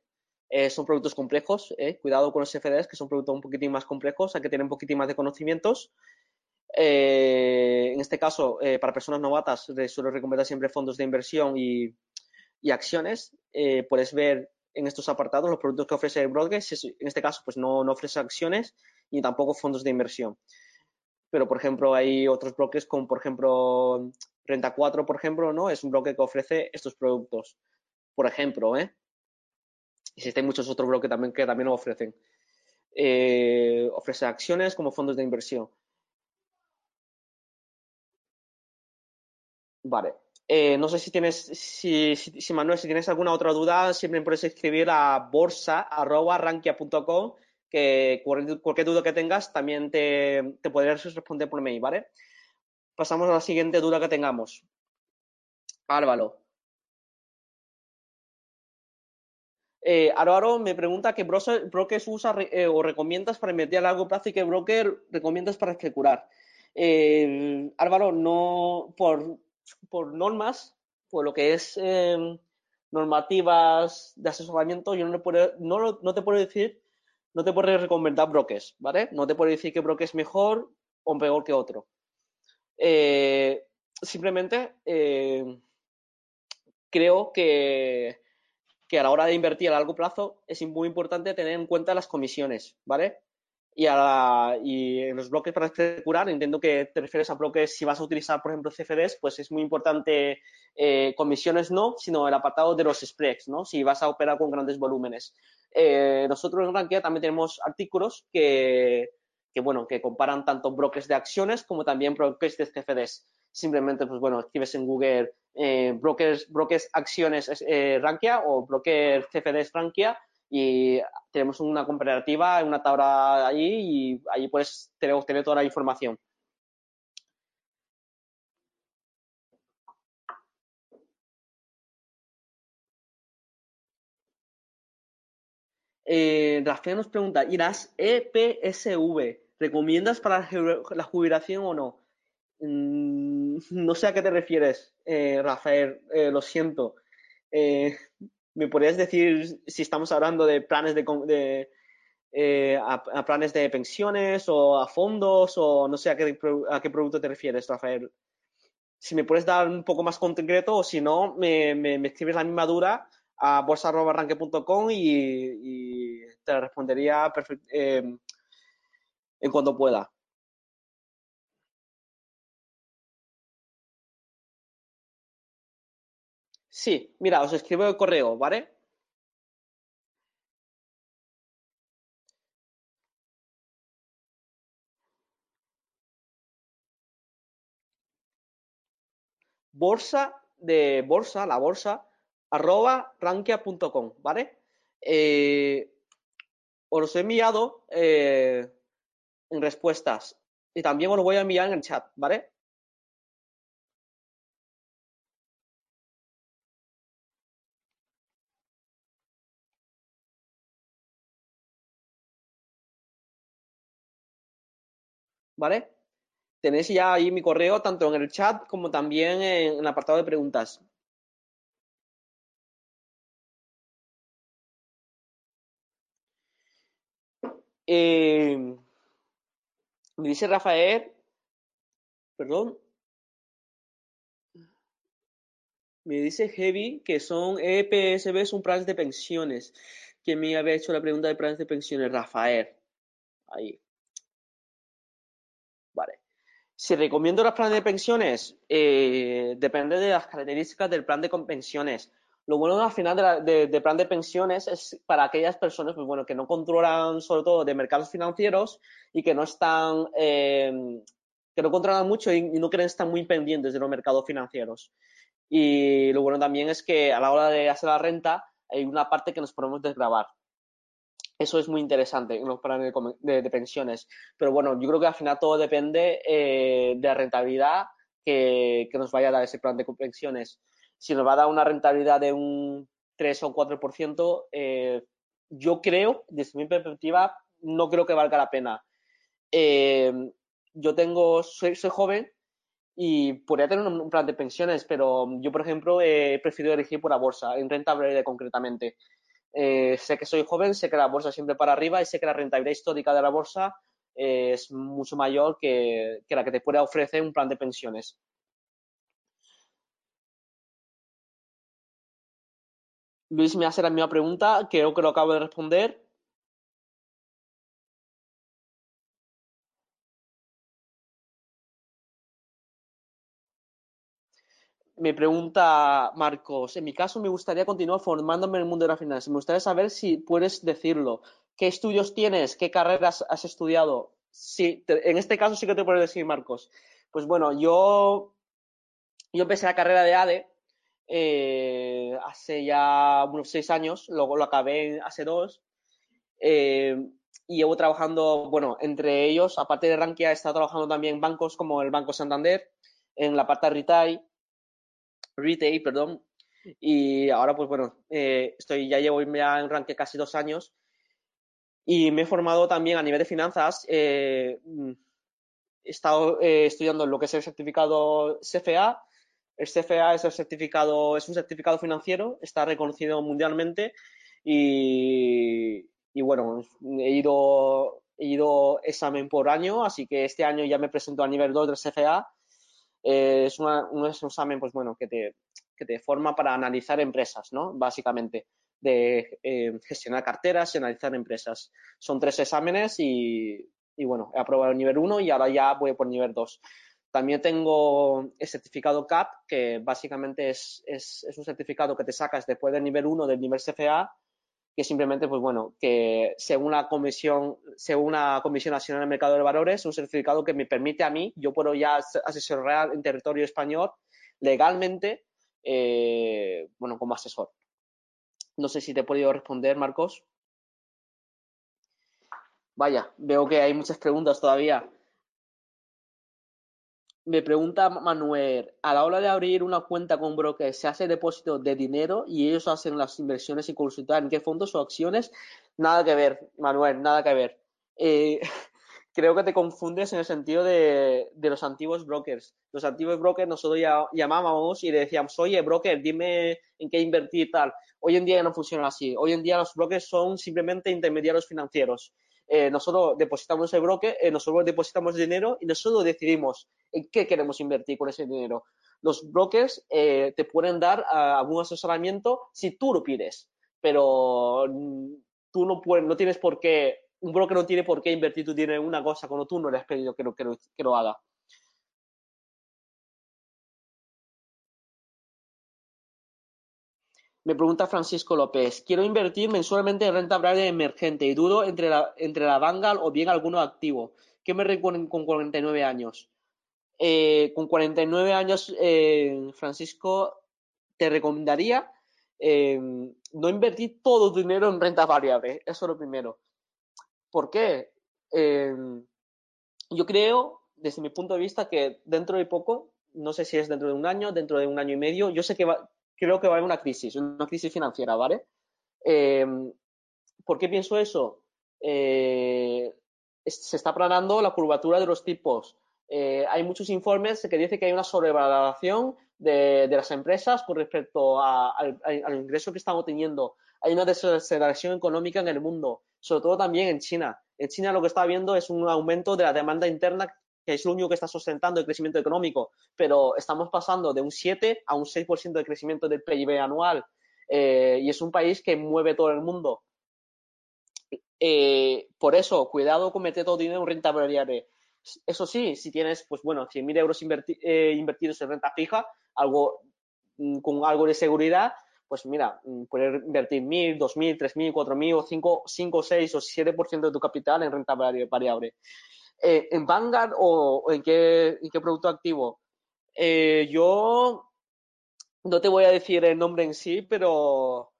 eh, son productos complejos, eh, cuidado con los CFDs, que son productos un poquitín más complejos, hay que tener un poquitín más de conocimientos. en este caso, para personas novatas, suelo recomendar siempre fondos de inversión y, acciones. puedes ver en estos apartados los productos que ofrece el broker. En este caso, pues no, no ofrece acciones ni tampoco fondos de inversión pero por ejemplo hay otros bloques como por ejemplo Renta 4, por ejemplo, ¿no? Es un bloque que ofrece estos productos, por ejemplo, ¿eh? Existen muchos otros bloques también que también lo ofrecen. Eh, ofrece acciones como fondos de inversión. Vale. Eh, no sé si tienes, si, si, Manuel, si tienes alguna otra duda, siempre puedes escribir a borsa.rankia.com que cualquier duda que tengas también te, te podré responder por mail, ¿vale? Pasamos a la siguiente duda que tengamos. Álvaro. Eh, Álvaro me pregunta qué brokers usa eh, o recomiendas para invertir a largo plazo y qué broker recomiendas para especular. Eh, Álvaro, no por, por normas, por lo que es normativas de asesoramiento, yo no, puedo, no, no te puedo decir no te puedo recomendar brokers, ¿vale? No te puedo decir que broker es mejor o peor que otro. Eh, simplemente eh, creo que, que, a la hora de invertir a largo plazo es muy importante tener en cuenta las comisiones, ¿vale? Y, a y en los bloques para especular, entiendo que te refieres a bloques, si vas a utilizar, por ejemplo, CFDs, pues es muy importante eh, comisiones no, sino el apartado de los spreads, ¿no? Si vas a operar con grandes volúmenes. Eh, nosotros en Rankia también tenemos artículos que, que, bueno, que comparan tanto brokers de acciones como también brokers de CFDs. Simplemente, pues bueno, escribes en Google eh, brokers, brokers acciones eh, Rankia o brokers CFDs Rankia y tenemos una comparativa, una tabla allí y ahí puedes obtener toda la información. Eh, Rafael nos pregunta, ¿irás EPSV? ¿Recomiendas para la jubilación o no? Mm, no sé a qué te refieres, eh, Rafael, eh, lo siento. Eh, ¿Me podrías decir si estamos hablando de planes de, a, planes de pensiones o a fondos o no sé a qué, a qué producto te refieres, Rafael? Si me puedes dar un poco más concreto o si no, me, me escribes la misma dura a bolsa.arranque.com y, y, te respondería eh, en cuanto pueda. Sí, mira, os escribo el correo, ¿vale? Bolsa de bolsa, la bolsa, arroba rankia.com, ¿vale? Eh, os he enviado eh, en respuestas y también os lo voy a enviar en el chat, ¿vale? ¿Vale? Tenéis ya ahí mi correo tanto en el chat como también en el apartado de preguntas. Eh, me dice Rafael, perdón, me dice Heavy que son EPSB, son planes de pensiones. Que me había hecho la pregunta de planes de pensiones, Rafael. Ahí. Vale. Si recomiendo los planes de pensiones, eh, depende de las características del plan de pensiones. Lo bueno al final de, plan de pensiones es para aquellas personas pues bueno, que no controlan sobre todo de mercados financieros y que no están, eh, que no controlan mucho y, no quieren estar muy pendientes de los mercados financieros. Y lo bueno también es que a la hora de hacer la renta hay una parte que nos podemos desgravar. Eso es muy interesante en los planes de, pensiones. Pero bueno, yo creo que al final todo depende eh, de la rentabilidad que, que, nos vaya a dar ese plan de pensiones si nos va a dar una rentabilidad de un 3 o 4%, eh, yo creo, desde mi perspectiva, no creo que valga la pena. Eh, yo tengo, soy, joven y podría tener un, plan de pensiones, pero yo, por ejemplo, he preferido elegir por la bolsa, en renta variable concretamente. Eh, sé que soy joven, sé que la bolsa siempre para arriba y sé que la rentabilidad histórica de la bolsa es mucho mayor que, que la que te puede ofrecer un plan de pensiones. Luis me hace la misma pregunta, creo que lo acabo de responder. Me pregunta Marcos, en mi caso me gustaría continuar formándome en el mundo de la finanzas. Me gustaría saber si puedes decirlo. ¿Qué estudios tienes? ¿Qué carreras has estudiado? Sí, en este caso sí que te puedo decir, Marcos. Pues bueno, yo, yo empecé la carrera de ADE eh, hace ya unos seis años, luego lo acabé hace dos. Eh, y llevo trabajando, bueno, entre ellos, aparte de Rankia, he estado trabajando también en bancos como el Banco Santander, en la parte de retail, retail, perdón. Y ahora, pues bueno, eh, estoy, ya llevo ya en Rankia casi dos años. Y me he formado también a nivel de finanzas. he estado estudiando lo que es el certificado CFA el CFA es, el certificado, es un certificado financiero, está reconocido mundialmente y, bueno, he ido, he ido examen por año, así que este año ya me presento a nivel 2 del CFA. Eh, es, un examen, pues bueno, que te, que te forma para analizar empresas, ¿no? Básicamente, de eh, gestionar carteras y analizar empresas. Son tres exámenes y, y bueno, he aprobado el nivel 1 y ahora ya voy por nivel 2. También tengo el certificado CAP, que básicamente es, es, un certificado que te sacas después del nivel 1 del nivel CFA, que simplemente, pues bueno, que según la Comisión, según la Comisión Nacional del Mercado de Valores, es un certificado que me permite a mí, yo puedo ya asesorar en territorio español legalmente, eh, bueno, como asesor. No sé si te he podido responder, Marcos. Vaya, veo que hay muchas preguntas todavía. Me pregunta Manuel, a la hora de abrir una cuenta con broker, ¿se hace depósito de dinero y ellos hacen las inversiones y consultar en qué fondos o acciones? Nada que ver, Manuel, nada que ver. Eh, [LAUGHS] creo que te confundes en el sentido de, los antiguos brokers. Los antiguos brokers nosotros llamábamos y le decíamos, oye, broker, dime en qué invertir tal. Hoy en día ya no funciona así. Hoy en día los brokers son simplemente intermediarios financieros. Eh, nosotros depositamos el broker, eh, nosotros depositamos dinero y nosotros decidimos en qué queremos invertir con ese dinero. Los brokers eh, te pueden dar ah, algún asesoramiento si tú lo pides, pero mm, tú no, puedes, no tienes por qué, un broker no tiene por qué invertir tu dinero en una cosa cuando tú no le has pedido que que lo haga. Me pregunta Francisco López, quiero invertir mensualmente en renta variable emergente y dudo entre la, entre la Vanguard o bien alguno activo. ¿Qué me recomiendan con 49 años? eh, con 49 años, eh, Francisco, te recomendaría eh, no invertir todo tu dinero en renta variable. Eso es lo primero. ¿Por qué? yo creo, desde mi punto de vista, que dentro de poco, no sé si es dentro de un año, dentro de un año y medio, yo sé que creo que va a haber una crisis, una crisis financiera, ¿vale? ¿Por qué pienso eso? se está aplanando la curvatura de los tipos eh, hay muchos informes que dicen que hay una sobrevaloración de, las empresas con respecto al, ingreso que estamos teniendo. Hay una desaceleración económica en el mundo, sobre todo también en China. En China lo que está habiendo es un aumento de la demanda interna que es lo único que está sustentando el crecimiento económico, pero estamos pasando de un 7 a un 6% de crecimiento del PIB anual eh, y es un país que mueve todo el mundo. Eh, por eso, cuidado con meter todo dinero en renta variable. Eso sí, si tienes, pues bueno, 100.000 euros eh, invertidos en renta fija, algo mm, con algo de seguridad, pues mira, mm, poder invertir 1.000, 2.000, 3.000, 4.000 o 5, 5, 6 o 7% de tu capital en renta variable. Eh, ¿En Vanguard o, en, qué, en, qué, producto activo? Eh, yo no te voy a decir el nombre en sí, pero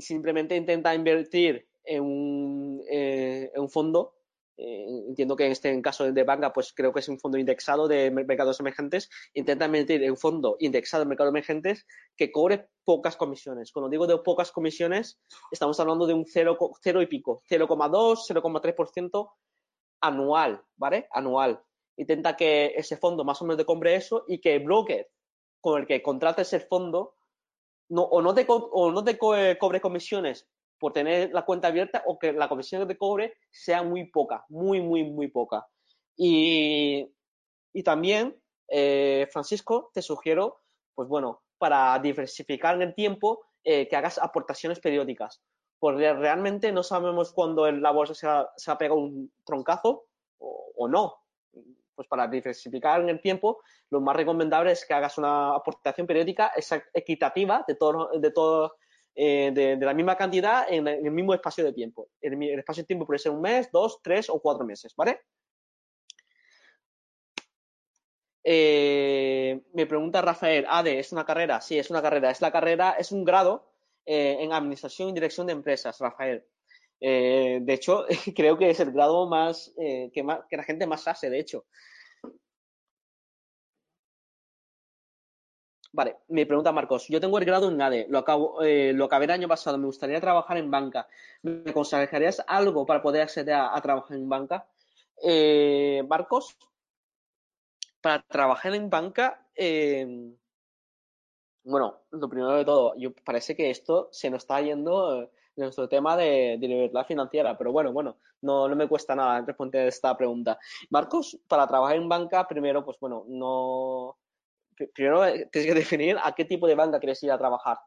simplemente intenta invertir en un, en un fondo eh, entiendo que en este caso de banca, pues creo que es un fondo indexado de mercados emergentes, intenta meter un fondo indexado de mercados emergentes que cobre pocas comisiones. Cuando digo de pocas comisiones, estamos hablando de un 0, y pico, 0,2, 0,3% anual, ¿vale? Anual. Intenta que ese fondo más o menos te compre eso y que el broker con el que contrates el fondo no, o no te, o no te cobre comisiones por tener la cuenta abierta o que la comisión que te cobre sea muy poca, muy, muy, muy poca. Y, también, eh, Francisco, te sugiero, pues bueno, para diversificar en el tiempo, eh, que hagas aportaciones periódicas. Porque realmente no sabemos cuándo la bolsa se ha, pegado un troncazo o, no. Pues para diversificar en el tiempo, lo más recomendable es que hagas una aportación periódica equitativa de todo, de todo eh, de, la misma cantidad en, el mismo espacio de tiempo. El, espacio de tiempo puede ser un mes, dos, tres o cuatro meses, ¿vale? Eh, me pregunta Rafael, ¿ADE es una carrera? Sí, es una carrera. Es la carrera, es un grado eh, en Administración y Dirección de Empresas, Rafael. de hecho, [LAUGHS] creo que es el grado más, que, más, que la gente más hace, de hecho. Vale, me pregunta Marcos, yo tengo el grado en ADE, lo, acabo, eh, lo acabé el año pasado, me gustaría trabajar en banca. ¿Me aconsejarías algo para poder acceder a, trabajar en banca? Eh, Marcos, para trabajar en banca, eh, bueno, lo primero de todo, parece que esto se nos está yendo nuestro tema de, libertad financiera, pero bueno, bueno, no, no me cuesta nada responder esta pregunta. Marcos, para trabajar en banca, primero, pues bueno, no primero eh, tienes que definir a qué tipo de banca quieres ir a trabajar.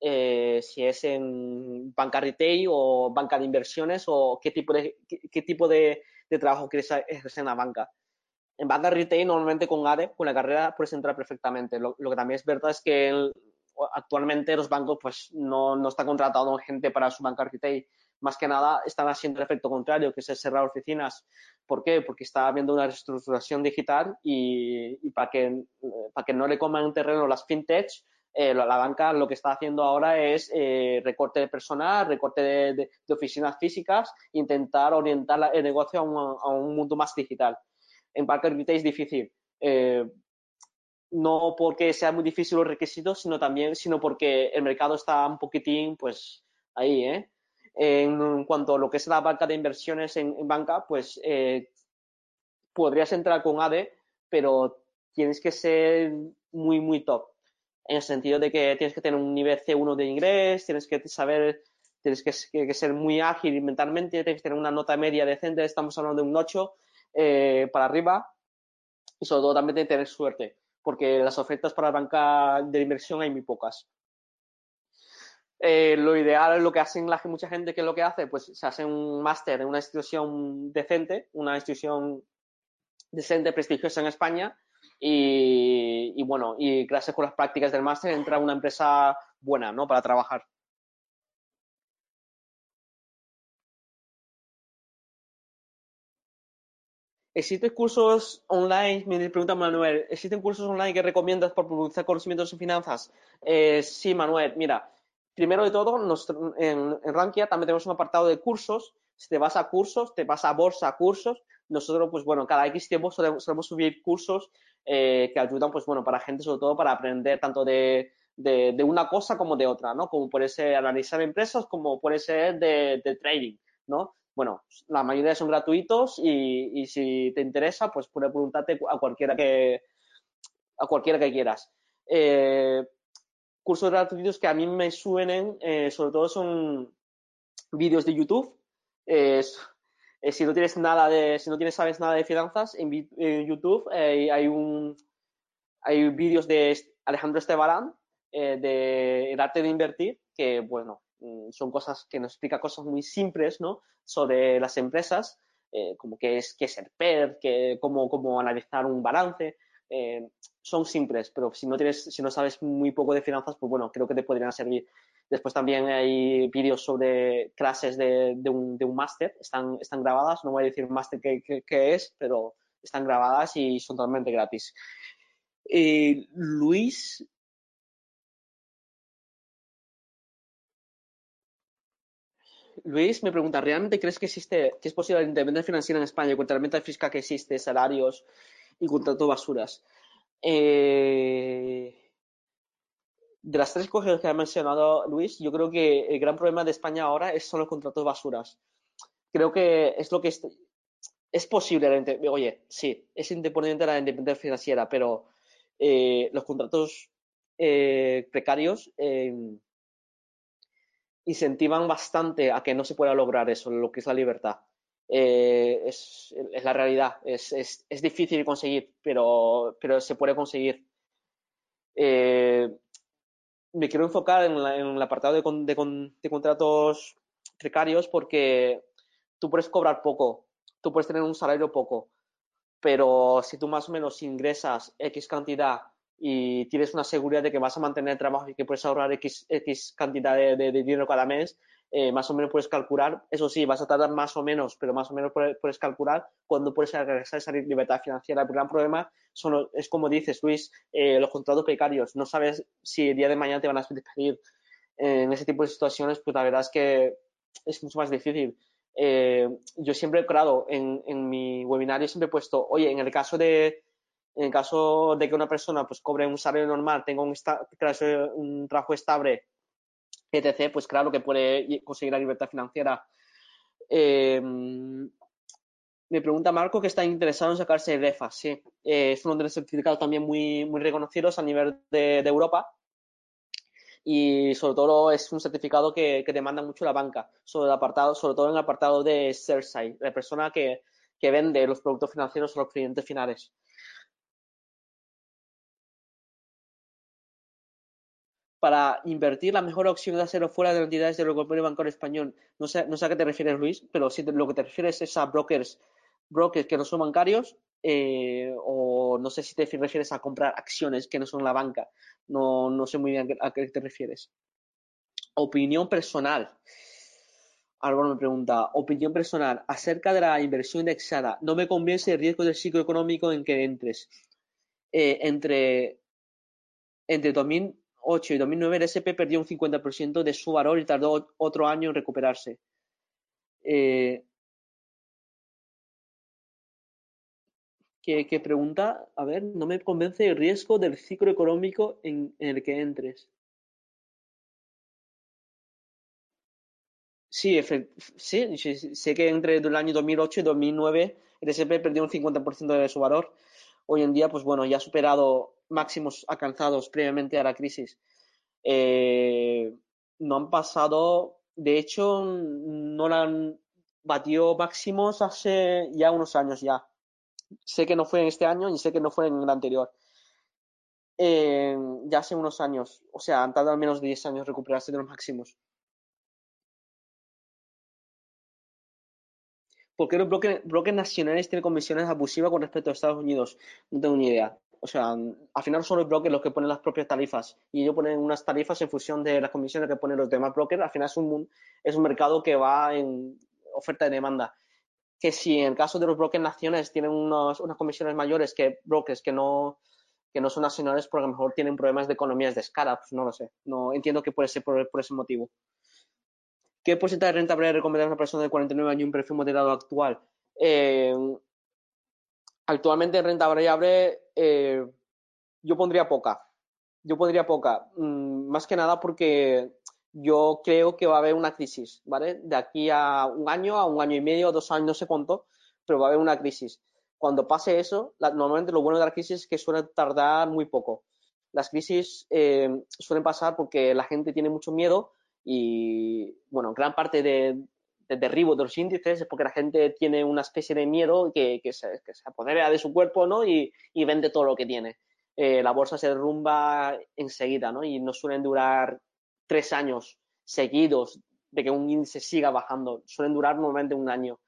Eh, si es en banca retail o banca de inversiones o qué tipo de, qué, tipo de, trabajo quieres ejercer en la banca. En banca retail, normalmente con ADE, con la carrera, puedes entrar perfectamente. Lo, que también es verdad es que actualmente los bancos pues no, no están contratando gente para su banca retail más que nada están haciendo el efecto contrario, que es cerrar oficinas. ¿Por qué? Porque está habiendo una reestructuración digital y, para, que, para que no le coman terreno las fintech, eh, la, banca lo que está haciendo ahora es eh, recorte de personal, recorte de, oficinas físicas, intentar orientar el negocio a un, mundo más digital. En banca retail es difícil. Eh, no porque sea muy difícil los requisitos, sino también, sino porque el mercado está un poquitín, pues, ahí, ¿eh? En cuanto a lo que es la banca de inversiones en, banca, pues eh, podrías entrar con ADE, pero tienes que ser muy, muy top. En el sentido de que tienes que tener un nivel C1 de inglés, tienes que saber, tienes que, ser muy ágil mentalmente, tienes que tener una nota media decente, estamos hablando de un 8 eh, para arriba, y sobre todo también tener suerte, porque las ofertas para la banca de inversión hay muy pocas. Eh, lo ideal, lo que hacen la, mucha gente, que es lo que hace? Pues se hace un máster en una institución decente, una institución decente, prestigiosa en España, y, bueno, y gracias por las prácticas del máster entra una empresa buena, ¿no? Para trabajar. ¿Existen cursos online? Me pregunta Manuel. ¿Existen cursos online que recomiendas para profundizar conocimientos en finanzas? Eh, sí, Manuel. Mira, primero de todo, en, Rankia también tenemos un apartado de cursos. Si te vas a cursos, te vas a bolsa cursos. Nosotros, pues bueno, cada X tiempo solemos, subir cursos eh, que ayudan, pues bueno, para gente, sobre todo para aprender tanto de, una cosa como de otra, ¿no? Como puede ser analizar empresas, como puede ser de, de trading, ¿no? bueno, la mayoría son gratuitos y, si te interesa, pues puedes preguntarte a cualquiera que, a cualquiera que quieras. Eh, cursos gratuitos que a mí me suenen, eh, sobre todo son vídeos de YouTube. Eh, si no tienes nada de, si no tienes, sabes nada de finanzas, en, YouTube hay un, hay vídeos de Alejandro Estebarán de El arte de invertir, que bueno, Mm, son cosas que nos explica cosas muy simples, ¿no? Sobre las empresas, eh, como qué es, qué es el PER, cómo, cómo analizar un balance. Eh, son simples, pero si no tienes, si no sabes muy poco de finanzas, pues bueno, creo que te podrían servir. Después también hay vídeos sobre clases de, de un, máster, están, están grabadas, no voy a decir máster qué, qué, es, pero están grabadas y son totalmente gratis. Eh, Luis Luis me pregunta, ¿realmente crees que existe, que es posible la independencia financiera en España con la herramienta fiscal que existe, salarios y contrato basuras? Eh, de las tres cosas que ha mencionado Luis, yo creo que el gran problema de España ahora es, son los contratos basuras. Creo que es lo que es, posible, oye, sí, es independiente de la independencia financiera, pero eh, los contratos eh, precarios incentivan bastante a que no se pueda lograr eso, lo que es la libertad. Eh, es, la realidad, es, es, es, difícil conseguir, pero, pero se puede conseguir. Eh, me quiero enfocar en, el apartado de, de, de, contratos precarios porque tú puedes cobrar poco, tú puedes tener un salario poco, pero si tú más o menos ingresas X cantidad y tienes una seguridad de que vas a mantener el trabajo y que puedes ahorrar X, X cantidad de, dinero cada mes, eh, más o menos puedes calcular, eso sí, vas a tardar más o menos, pero más o menos puedes, calcular cuándo puedes regresar esa libertad financiera. El gran problema son, es como dices, Luis, eh, los contratos precarios. No sabes si el día de mañana te van a despedir. en ese tipo de situaciones, pues la verdad es que es mucho más difícil. Eh, yo siempre he creado en, en mi webinario, siempre he puesto, oye, en el caso de, en caso de que una persona pues cobre un salario normal, tenga un trabajo estable, etc., pues claro que puede conseguir la libertad financiera. Em, me pregunta Marco que está interesado en sacarse el EFA. Sí, eh, es uno de los certificados también muy, muy reconocidos a nivel de, Europa y sobre todo es un certificado que, demanda mucho la banca, sobre, el apartado, sobre todo en el apartado de Sell la persona que, que vende los productos financieros a los clientes finales. Para invertir, la mejor opción es hacerlo fuera de las entidades del Banco Bancario Español. No sé, no sé a qué te refieres, Luis, pero si lo que te refieres es a brokers, brokers que no son bancarios, eh, o no sé si te refieres a comprar acciones que no son la banca. No, no sé muy bien a qué te refieres. Opinión personal. Álvaro me pregunta, opinión personal, acerca de la inversión indexada, no me convence el riesgo del ciclo económico en que entres. Eh, entre, entre 2000 2008 y 2009 el SP perdió un 50% de su valor y tardó otro año en recuperarse. Eh, ¿qué, pregunta? A ver, no me convence el riesgo del ciclo económico en, el que entres. Sí, sí, sé que entre el año 2008 y 2009 el SP perdió un 50% de su valor. Hoy en día, pues bueno, ya ha superado máximos alcanzados previamente a la crisis eh, no han pasado, de hecho, no la han batido máximos hace ya unos años ya. Sé que no fue en este año y sé que no fue en el anterior. Eh, ya hace unos años, o sea, han tardado al menos 10 años recuperarse de los máximos. ¿Por qué los bloques nacionales tienen comisiones abusivas con respecto a Estados Unidos? No tengo ni idea. O sea, al final son los brokers los que ponen las propias tarifas y ellos ponen unas tarifas en función de las comisiones que ponen los demás brokers. Al final es un, es un mercado que va en oferta y demanda. que si en el caso de los brokers nacionales tienen unos, unas comisiones mayores que brokers que no, que no son nacionales, porque a lo mejor tienen problemas de economías de escala, pues no lo sé. No entiendo que puede ser por, por ese motivo. ¿Qué porcentaje de rentabilidad recomendaría a una persona de 49 años un perfil moderado actual? Eh, actualmente en renta variable eh, yo pondría poca. Yo pondría poca. Mm, más que nada porque yo creo que va a haber una crisis, ¿vale? De aquí a un año, a un año y medio, dos años, no sé cuánto, pero va a haber una crisis. Cuando pase eso, normalmente lo bueno de la crisis es que suele tardar muy poco. Las crisis eh, suelen pasar porque la gente tiene mucho miedo y, bueno, gran parte de, de derribo de los índices es porque la gente tiene una especie de miedo que, que, se, que se apodera de su cuerpo, ¿no? Y, vende todo lo que tiene. Eh, la bolsa se derrumba enseguida, ¿no? Y no suelen durar tres años seguidos de que un índice siga bajando, suelen durar normalmente un año.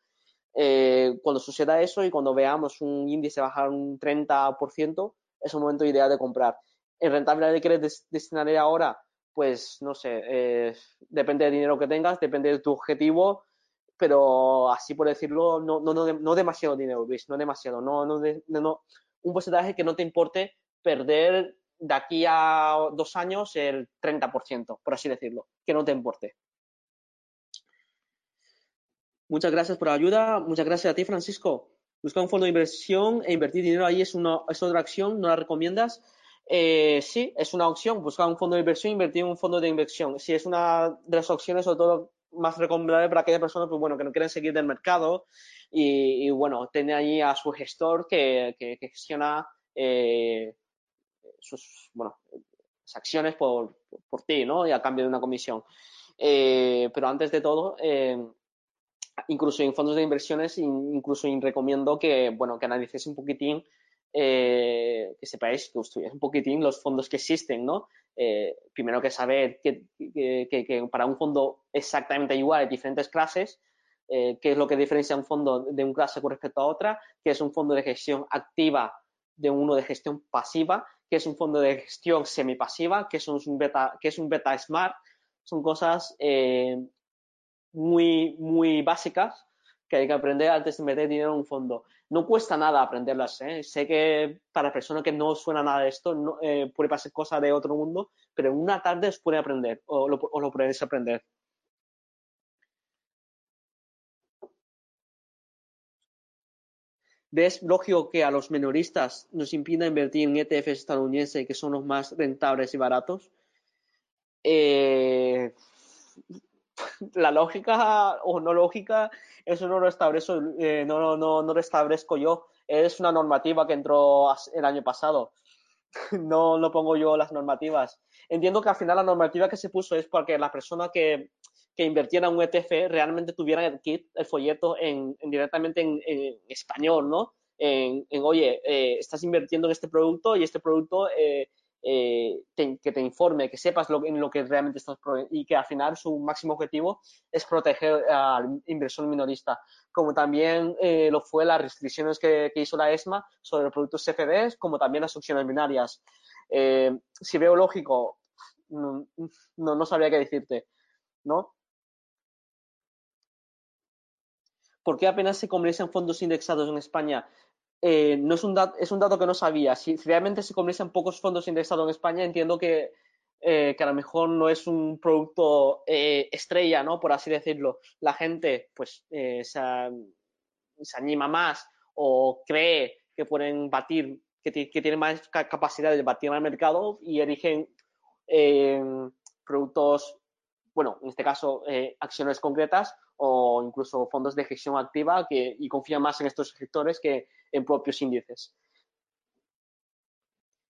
Eh, cuando suceda eso y cuando veamos un índice bajar un 30%, es un momento ideal de comprar. ¿En rentabilidad de qué destinaré ahora? Pues no sé, eh, depende del dinero que tengas, depende de tu objetivo, pero así por decirlo, no, no, no, no demasiado dinero, Luis, no demasiado, no, no, no, un porcentaje que no te importe perder de aquí a dos años el 30%, por así decirlo, que no te importe. Muchas gracias por la ayuda. Muchas gracias a ti, Francisco. Buscar un fondo de inversión e invertir dinero ahí es, una, es otra acción, ¿no la recomiendas? Eh, sí, es una opción. Buscar un fondo de inversión invertir en un fondo de inversión. Sí, es una de las opciones, sobre todo más recomendable para aquellas personas pues, bueno, que no quieren seguir del mercado y, y bueno, tener allí a su gestor que, que, que gestiona eh, sus, bueno, acciones por, por, ti, ¿no? Y a cambio de una comisión. Eh, pero antes de todo, eh, incluso en fondos de inversiones, incluso recomiendo que, bueno, que analicéis un poquitín, eh, que sepáis, que estudiéis un poquitín los fondos que existen, ¿no? Eh, primero que saber que, que, que, para un fondo exactamente igual hay diferentes clases, eh, qué es lo que diferencia un fondo de un clase con respecto a otra, qué es un fondo de gestión activa de uno de gestión pasiva, qué es un fondo de gestión semipasiva, qué es un beta, qué es un beta smart, son cosas eh, muy, muy básicas que hay que aprender antes de meter dinero en un fondo. No cuesta nada aprenderlas. ¿eh? Sé que para personas que no suena nada de esto no, eh, puede pasar cosa de otro mundo, pero en una tarde os puede aprender o lo, o lo podéis aprender. ¿Ves lógico que a los minoristas nos impida invertir en ETFs estadounidenses que son los más rentables y baratos? Eh, [LAUGHS] la lógica o no lógica, eso no lo establezco, eh, no, no, no lo establezco yo. Es una normativa que entró el año pasado. [LAUGHS] no, no pongo yo las normativas. Entiendo que al final la normativa que se puso es porque la persona que, que invirtiera en un ETF realmente tuviera el kit, el folleto en, en directamente en, en, español, ¿no? En, oye, eh, estás invirtiendo en este producto y este producto eh, eh, que te informe, que sepas en lo que realmente estás y que al final su máximo objetivo es proteger al inversor minorista, como también eh, lo fue las restricciones que, hizo la ESMA sobre los productos CFDs, como también las opciones binarias. Eh, si veo lógico, no sabría qué decirte, ¿no? ¿Por qué apenas se comercian fondos indexados en España? Eh, no es un, es un dato que no sabía. Si, si realmente se comercian pocos fondos indexados en España, entiendo que, eh, que a lo mejor no es un producto eh, estrella, ¿no? Por así decirlo. La gente, pues, eh, se, se, anima más o cree que pueden batir, que, que tienen más capacidad de batir al mercado y eligen productos, bueno, en este caso, acciones concretas o incluso fondos de gestión activa que, y confían más en estos sectores que en propios índices.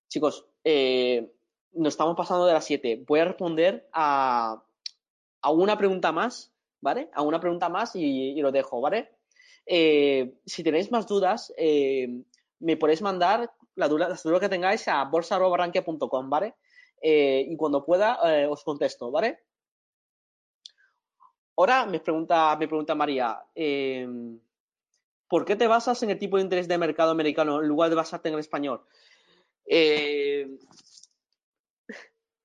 Chicos, eh, nos estamos pasando de las 7. Voy a responder a, a, una pregunta más, ¿vale? A una pregunta más y, y lo dejo, ¿vale? Eh, si tenéis más dudas, eh, me podéis mandar la duda, las dudas que tengáis a bolsa.rankia.com, ¿vale? Y cuando pueda os contesto, ¿vale? Ahora me pregunta, me pregunta María, eh, ¿por qué te basas en el tipo de interés de mercado americano en lugar de basarte en el español? Eh,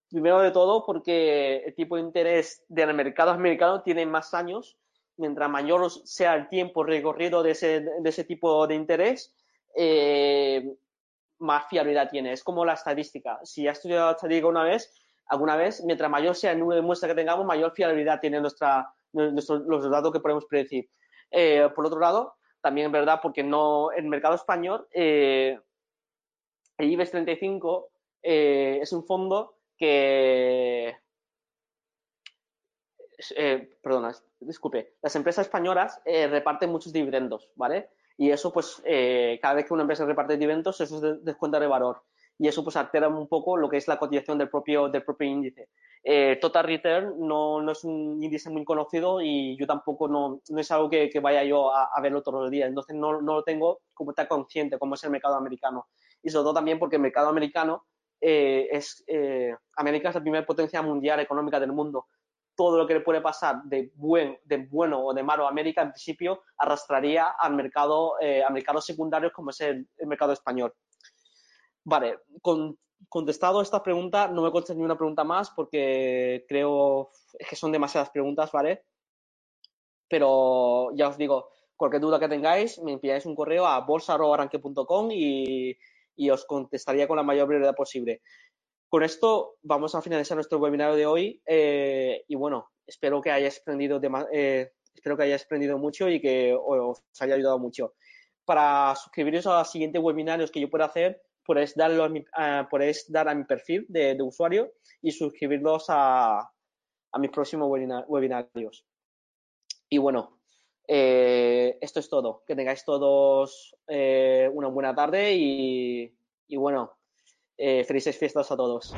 primero de todo, porque el tipo de interés del mercado americano tiene más años mientras mayor sea el tiempo recorrido de ese, tipo de interés, eh, más fiabilidad tiene. Es como la estadística. Si has estudiado estadística una vez, alguna vez, mientras mayor sea el número de muestras que tengamos, mayor fiabilidad tiene nuestra, los datos que podemos predecir. Eh, por otro lado, también es verdad, porque no, el mercado español, eh, el IBEX 35 eh, es un fondo que, perdona, disculpe, las empresas españolas reparten muchos dividendos, ¿vale? Y eso, pues, cada vez que una empresa reparte dividendos, eso es descuenta de valor y eso pues altera un poco lo que es la cotización del propio, del propio índice. Eh, Total Return no, no, es un índice muy conocido y yo tampoco no, no es algo que, vaya yo a, a, verlo todos los días, entonces no, no lo tengo como tan consciente como es el mercado americano. Y sobre todo también porque el mercado americano eh, es, eh, América es la primera potencia mundial económica del mundo. Todo lo que le puede pasar de, buen, de bueno o de malo a América, en principio, arrastraría al mercado, a mercados secundarios como es el mercado español. Vale, con, contestado esta pregunta, no me contesté ni una pregunta más porque creo que son demasiadas preguntas, ¿vale? Pero ya os digo, cualquier duda que tengáis, me enviáis un correo a bolsa.arranque.com y, y os contestaría con la mayor brevedad posible. Con esto vamos a finalizar nuestro webinario de hoy eh, y bueno, espero que hayáis aprendido, eh, espero que hayáis aprendido mucho y que os haya ayudado mucho. Para suscribiros a los siguientes webinarios que yo pueda hacer, podéis, darlo mi, uh, podéis dar a mi perfil de, usuario y suscribirlos a, a mis próximos webinar, webinarios. Y bueno, eh, esto es todo. Que tengáis todos eh, una buena tarde y, y bueno, eh, felices fiestas a todos.